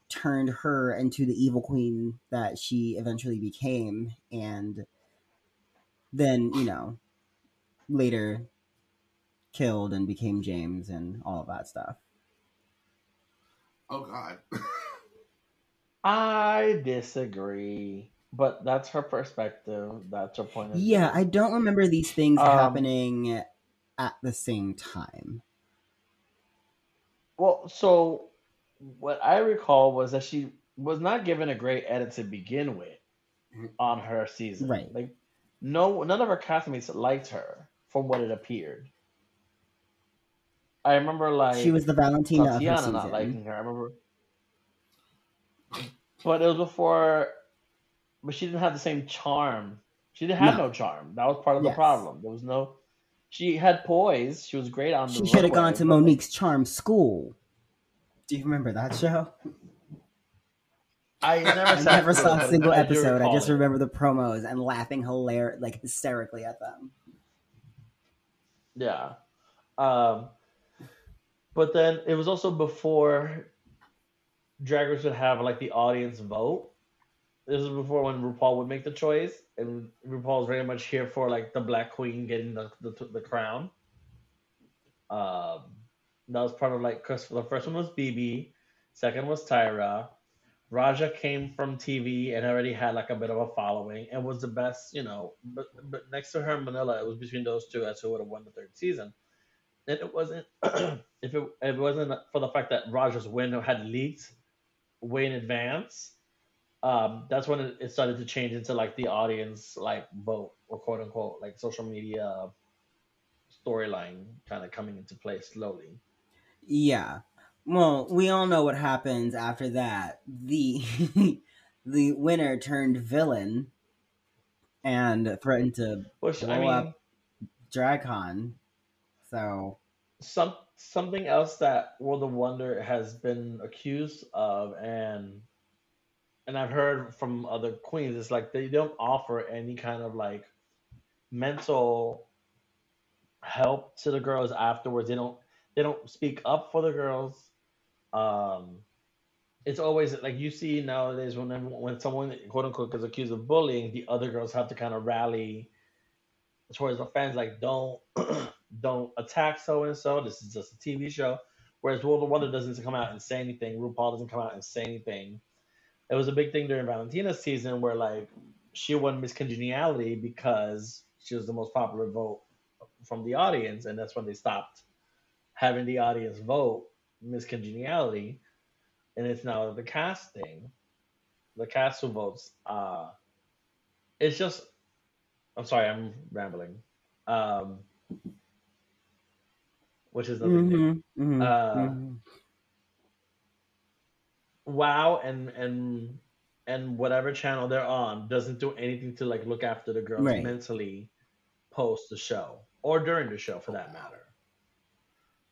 turned her into the evil queen that she eventually became. And then, you know, later killed and became James and all of that stuff. Oh God. *laughs* I disagree, but that's her perspective. That's her point of Yeah, view. I don't remember these things Um, happening at the same time. Well, so what I recall was that she was not given a great edit to begin with on her season. Right. Like no none of her castmates liked her from what it appeared. I remember like she was the Valentina of her Tatiana season. not liking her. I remember But it was before but she didn't have the same charm. She didn't have No. no, charm. That was part of the problem. There was no she had poise. She was great on the She should have gone to Monique's Charm School. Do you remember that show? I *laughs* never, I never saw a single episode. I just remember the promos and laughing hilarious, like hysterically at them. Yeah. Um, but then it was also before Drag Race would have like the audience vote. This was before when RuPaul would make the choice, and RuPaul was very much here for like the Black Queen getting the the, the crown. Um, that was part of like because the first one was BeBe, second was Tyra. Raja came from TV and already had like a bit of a following and was the best, you know. But but next to her Manila, it was between those two as who would have won the third season. And it wasn't *clears throat* if it it wasn't for the fact that Raja's win had leaked way in advance. Um, that's when it, started to change into like the audience like vote or quote unquote like social media storyline kind of coming into play slowly. Yeah. Well, we all know what happens after that. The *laughs* the winner turned villain and threatened to Which I Blow mean, up. DragCon. So some something else that World of Wonder has been accused of, and and I've heard from other queens, it's like they don't offer any kind of like mental help to the girls afterwards. They don't they don't speak up for the girls. Um, it's always like you see nowadays when when someone quote unquote is accused of bullying, the other girls have to kind of rally towards the fans, like don't *clears throat* don't attack so and so. This is just a TV show. Whereas World of Wonder doesn't come out and say anything. RuPaul doesn't come out and say anything. It was a big thing during Valentina's season where like she won Miss Congeniality because she was the most popular vote from the audience, and that's when they stopped having the audience vote Miss Congeniality, and it's now the casting, the cast who votes. Uh, it's just, I'm sorry, I'm rambling. Um, which is nothing new. Mhm, mhm, Uh, mhm. WoW and and and whatever channel they're on doesn't do anything to like look after the girls Right. mentally post the show or during the show for that matter.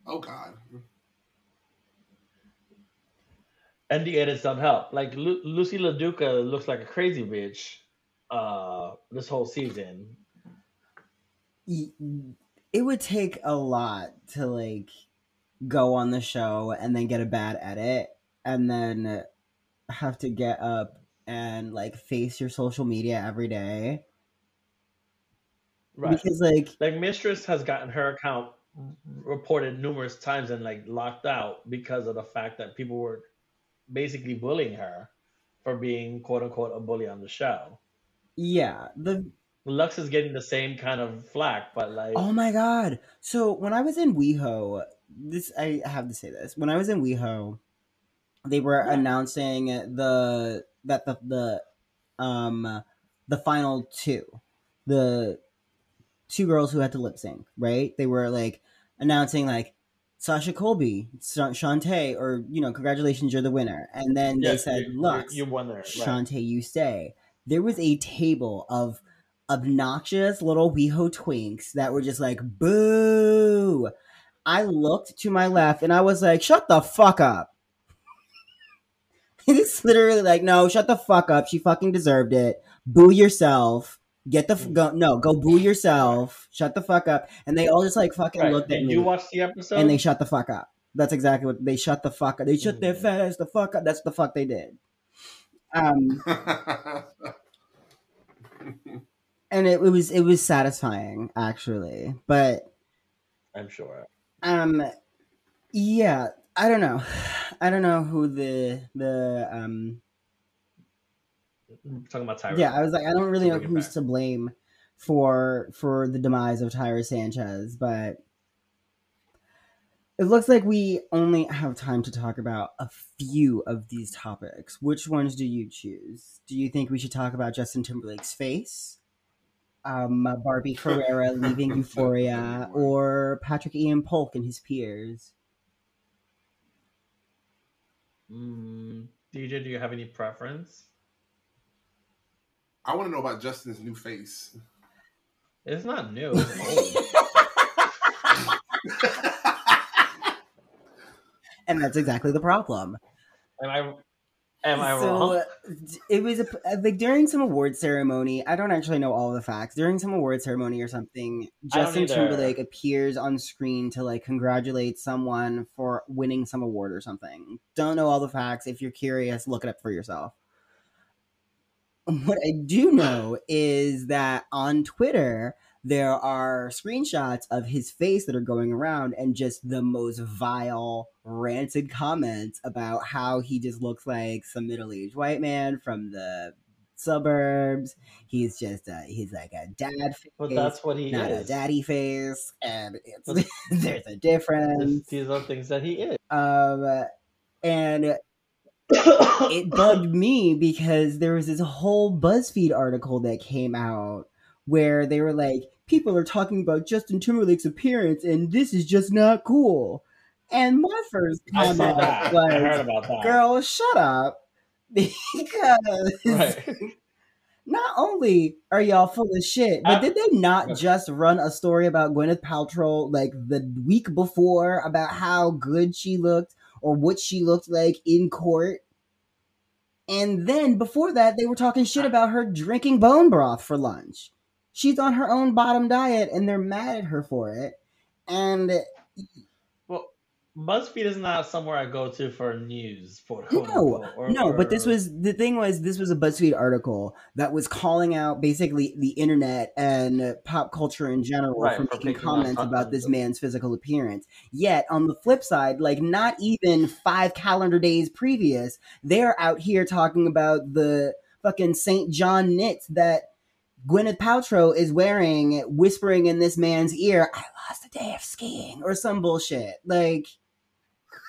Oh God. And the edits don't help. Like Lu- Loosey LaDuca looks like a crazy bitch uh this whole season. It would take a lot to like go on the show and then get a bad edit and then have to get up and like face your social media every day Right. because like Like Mistress has gotten her account reported numerous times and like locked out because of the fact that people were basically bullying her for being quote unquote a bully on the show. yeah the Luxx is getting the same kind of flack, but like Oh my god! So when I was in WeHo, this I have to say this. When I was in WeHo, they were Yeah. announcing the that the the um the final two, the two girls who had to lip sync. Right? They were like announcing like Sasha Colby, Sha- Shantay, or you know, congratulations, you're the winner. And then they said you- Luxx, you won there. Right. Shantay, you stay. There was a table of obnoxious little WeHo twinks that were just like, boo. I looked to my left and I was like, shut the fuck up. It's literally like, no, shut the fuck up. She fucking deserved it. Boo yourself. Get the f- go no go boo yourself. Shut the fuck up. And they all just like fucking Right. looked at Did me you watch the episode? and they shut the fuck up. That's exactly what they shut the fuck up. They shut their Mm. fat ass the fuck up. That's the fuck they did. Um, *laughs* and it, it was it was satisfying actually, but I'm sure. um, yeah, I don't know, I don't know who the the um I'm talking about Tyra. yeah I was like I don't really know who's back. to blame for for the demise of Tyra Sanchez, but it looks like we only have time to talk about a few of these topics. Which ones do you choose? Do you think we should talk about Justin Timberlake's face, um, Barbie Ferreira leaving *laughs* Euphoria, or Patrick Ian Polk and his peers? Mm, DJ, do you have any preference? I want to know about Justin's new face. It's not new. It's *laughs* old. And that's exactly the problem. am I? Am I so wrong? Uh, it was a, uh, like during some award ceremony. I don't actually know all the facts. During some award ceremony or something, Justin. Timberlake appears on screen to like congratulate someone for winning some award or something. Don't know all the facts. If you're curious, look it up for yourself. What I do know is that on Twitter there are screenshots of his face that are going around and just the most vile, rancid comments about how he just looks like some middle-aged white man from the suburbs. He's just a, he's like a dad face, But that's what he not a daddy face, and it's, *laughs* there's a difference. These are things that he is. Um, and it *coughs* bugged me because there was this whole BuzzFeed article that came out where they were like, people are talking about Justin Timberlake's appearance, and this is just not cool. And my first comment. I was, about that. "Girl, shut up," *laughs* because Right. not only are y'all full of shit, but I- did they not just run a story about Gwyneth Paltrow like the week before about how good she looked or what she looked like in court? And then before that, they were talking shit about her drinking bone broth for lunch. She's on her own bottom diet and they're mad at her for it. And Well, BuzzFeed is not somewhere I go to for news. For No, unquote, or- no, but this was the thing was this was a BuzzFeed article that was calling out basically the internet and pop culture in general Right, for for making comments about this man's physical appearance. Yet on the flip side, like not even five calendar days previous, they're out here talking about the fucking St. John knits that Gwyneth Paltrow is wearing, whispering in this man's ear, I lost a day of skiing or some bullshit. Like,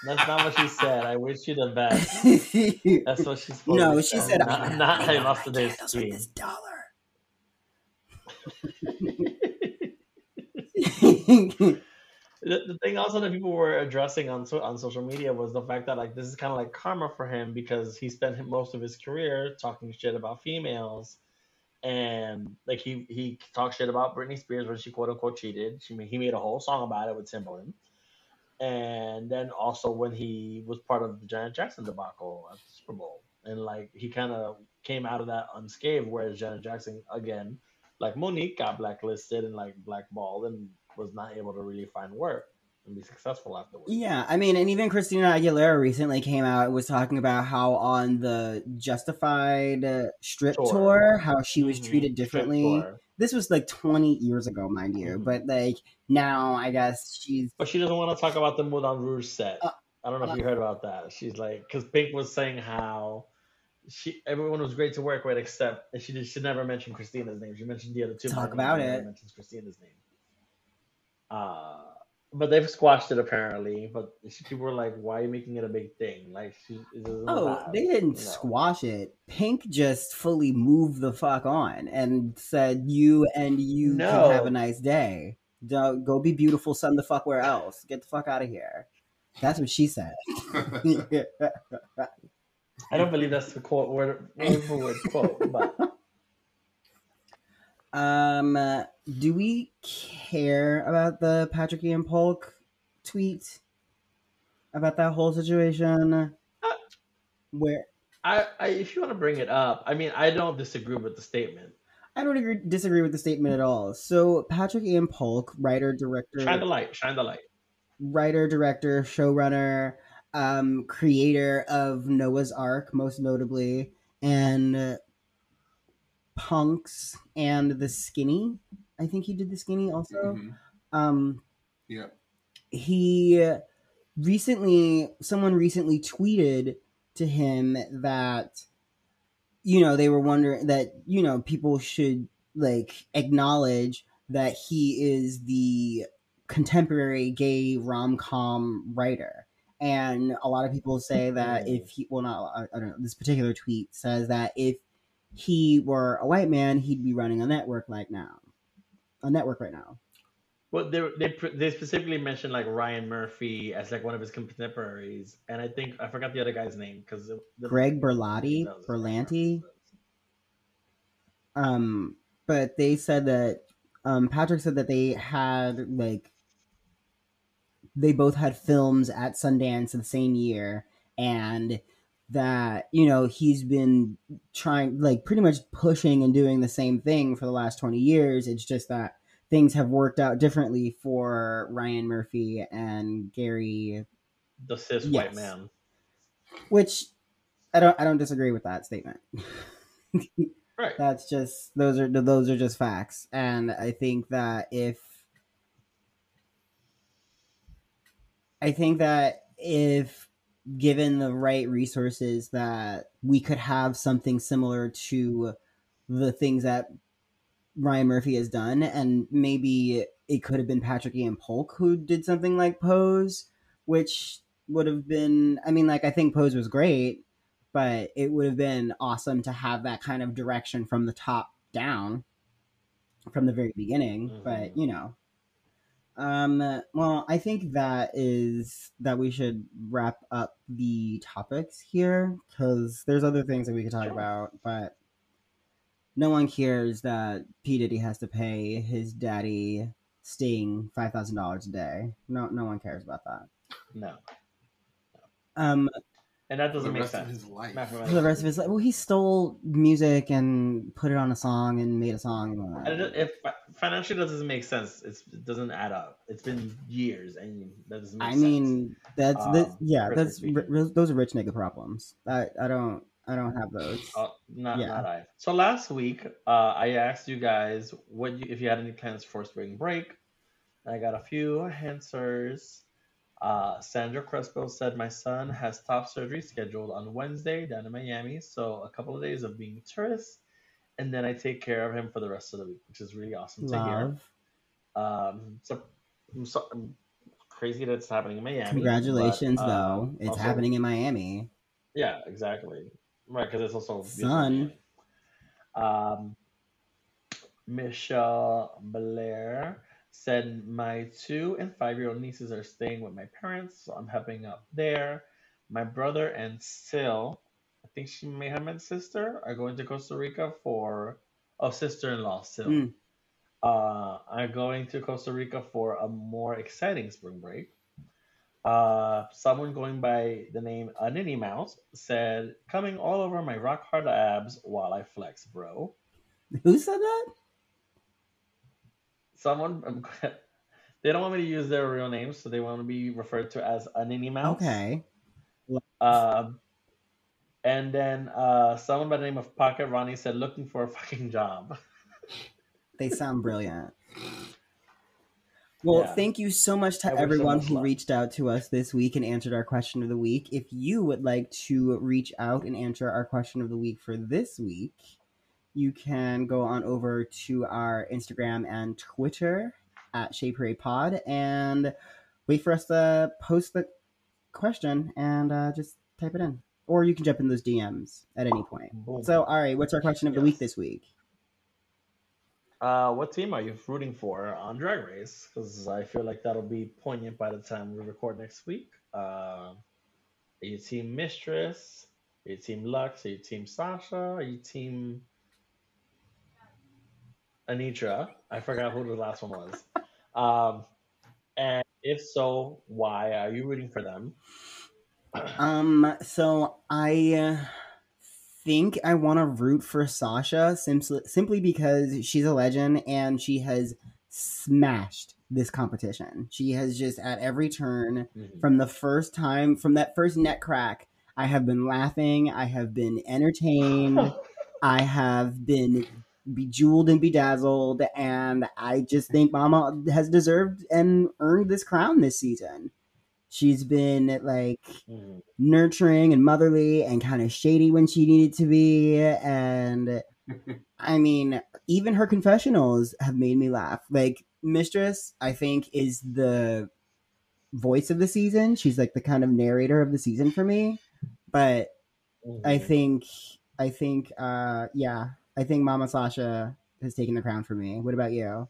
That's not what she said. I wish you the best. *laughs* That's what she's supposed to she say. Um, said, not, I'm gonna not I lost day's candles with skiing. this dollar. *laughs* the, the thing also that people were addressing on so, on social media was the fact that like this is kind of like karma for him because he spent most of his career talking shit about females and like he he talked shit about Britney Spears when she quote unquote cheated. She he made a whole song about it with Timbaland. And then also when he was part of the Janet Jackson debacle at the Super Bowl, and like he kind of came out of that unscathed, whereas Janet Jackson again, like Monique, got blacklisted and like blackballed and was not able to really find work and be successful afterwards. Yeah, I mean, and even Christina Aguilera recently came out and was talking about how on the Justified uh, strip tour, Tour. how she was Mhm. treated differently. This was like 20 years ago, mind you, Mhm. but like now I guess she's But she doesn't want to talk about the Moulin Rouge set. Uh, I don't know uh, if you heard about that. She's like, because Pink was saying how she everyone was great to work with, except and she did, she never mentioned Christina's name. She mentioned the other two. Talk about it. Mentions Christina's name. Uh, but they've squashed it apparently. But people were like, "Why are you making it a big thing?" Like, she, Oh, matter, they didn't you know? squash it. Pink just fully moved the fuck on and said, "You and you can have a nice day. Don't go be beautiful some the fuck where else. Get the fuck out of here." That's what she said. *laughs* *laughs* I don't believe that's the quote word word for word quote, but *laughs* um, uh, do we care about the Patrick Ian Polk tweet about that whole situation? Where I, I if you want to bring it up, I mean, I don't disagree with the statement. I don't agree, disagree with the statement at all. So Patrick Ian Polk, writer, director, Shine the light, shine the light. writer, director, showrunner, um, creator of Noah's Arc, most notably, and uh, Punks and the Skinny. I think he did the Skinny also. Mhm. Um, Yeah. he recently, someone recently tweeted to him that, you know, they were wondering that, you know, people should like acknowledge that he is the contemporary gay rom com writer. And a lot of people say that if he, well, not, I, I don't know, this particular tweet says that if he were a white man, he'd be running a network like now, a network right now. Well, they they they specifically mentioned like Ryan Murphy as like one of his contemporaries, and I think I forgot the other guy's name because Greg Berlanti, Berlanti. Um, but they said that um, Patrick said that they had like they both had films at Sundance the same year, and that you know he's been trying like pretty much pushing and doing the same thing for the last 20 years it's just that things have worked out differently for ryan murphy and gary the cis white man. which i don't i don't disagree with that statement *laughs* Right. that's just those are those are just facts and i think that if i think that if given the right resources that we could have something similar to the things that ryan murphy has done and maybe it could have been patrick ian polk who did something like pose which would have been i mean like i think pose was great but it would have been awesome to have that kind of direction from the top down from the very beginning Mhm. but you know um well i think that is that we should wrap up the topics here because there's other things that we could talk Sure. about but no one cares that p. Diddy has to pay his daddy sting $5000 a day. No no one cares about that. No, um and that doesn't make rest of sense. his life. For the rest of his life. Well, he stole music and put it on a song and made a song. And it- if financially that doesn't make sense, it's, it doesn't add up. It's been years, and that doesn't make sense. I sense. mean, that's this, Um, yeah, that's speaking. ri- those are rich nigga problems. I I don't I don't have those. Uh, not, Yeah. not I. So last week, uh, I asked you guys what you, if you had any plans for spring break. And I got a few answers. Uh, Sandra Crespo said, My son has top surgery scheduled on Wednesday down in Miami. So a couple of days of being a tourist. And then I take care of him for the rest of the week, which is really awesome to hear. Love. Um, so, I'm, so, I'm crazy that it's happening in Miami. Congratulations, but, uh, though. It's also- happening in Miami. Yeah, exactly. Right, because it's also Sun. Um, Michelle Blair said, My two and five year old nieces are staying with my parents, so I'm helping out there. My brother and Sil, I think she may have meant sister, are going to Costa Rica for, oh, sister in law, Sil, Mm. uh, are going to Costa Rica for a more exciting spring break. Uh, someone going by the name A Anini Mouse said, Coming all over my rock hard abs while I flex, bro. Who said that? Someone they don't want me to use their real names, so they want to be referred to as Anini Mouse. Okay. Um, and then uh, someone by the name of Pocket Ronnie said, "Looking for a fucking job." *laughs* They sound brilliant. Well, Yeah. thank you so much to them everyone much who reached out to us this week and answered our question of the week. If you would like to reach out and answer our question of the week for this week, you can go on over to our Instagram and Twitter at Shade Parade Pod and wait for us to post the question and uh, just type it in. Or you can jump in those DMs at any point. Boom. So, all right, what's our question of the week this week? Uh, what team are you rooting for on Drag Race? Because I feel like that'll be poignant by the time we record next week. Uh, are you team Mistress? Are you team Luxx? Are you team Sasha? Are you team Anetra? I forgot who the last one was. Um, and if so, why are you rooting for them? Um, so I uh, think I want to root for Sasha simply simply because she's a legend and she has smashed this competition. She has just at every turn Mhm. from the first time from that first net crack, I have been laughing, I have been entertained, *laughs* I have been bejeweled and bedazzled, and I just think Mama has deserved and earned this crown this season. She's been like Mhm. nurturing and motherly and kind of shady when she needed to be and *laughs* i mean even her confessionals have made me laugh like mistress i think is the voice of the season she's like the kind of narrator of the season for me but i Mhm. think i think uh yeah i think mama sasha has taken the crown for me what about you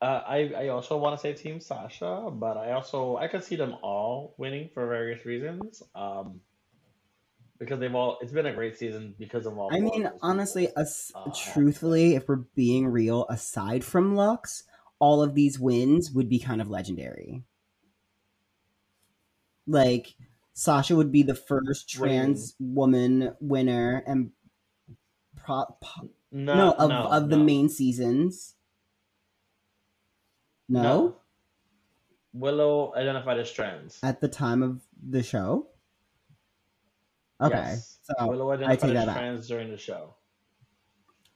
Uh, I I also want to say Team Sasha, but I also I could see them all winning for various reasons. Um, because they've all it's been a great season because of all. I mean, honestly, as, Uh, I have to truthfully, if we're being real, aside from Luxx, all of these wins would be kind of legendary. Like Sasha would be the first trans woman winner, and pro- po- no, no, of no, of the no. main seasons. No, Willow identified as trans. at the time of the show. Okay, Yes. so Willow take identified that as trans during the show.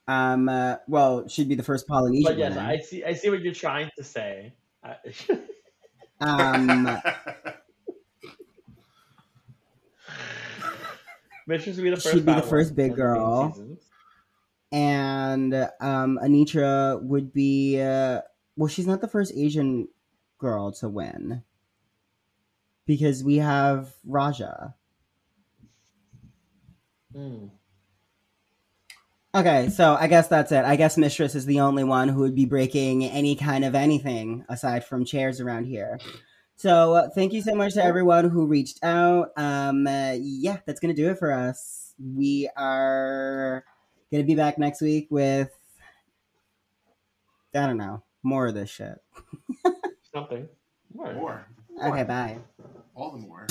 um, uh, well, she'd be the first Polynesian But yes, winner. I see. I see what you're trying to say. *laughs* Um, Mistress would be the first. She'd be the first big in the main girl. seasons. And um, Anetra would be uh, well. She's not the first Asian girl to win because we have Raja. Mm. Okay, so I guess that's it. I guess Mistress is the only one who would be breaking any kind of anything aside from chairs around here. So uh, thank you so much to everyone who reached out. Um, uh, yeah, that's gonna do it for us. We are gonna be back next week with I don't know more of this shit. Something. More. More. Okay, bye. All the more.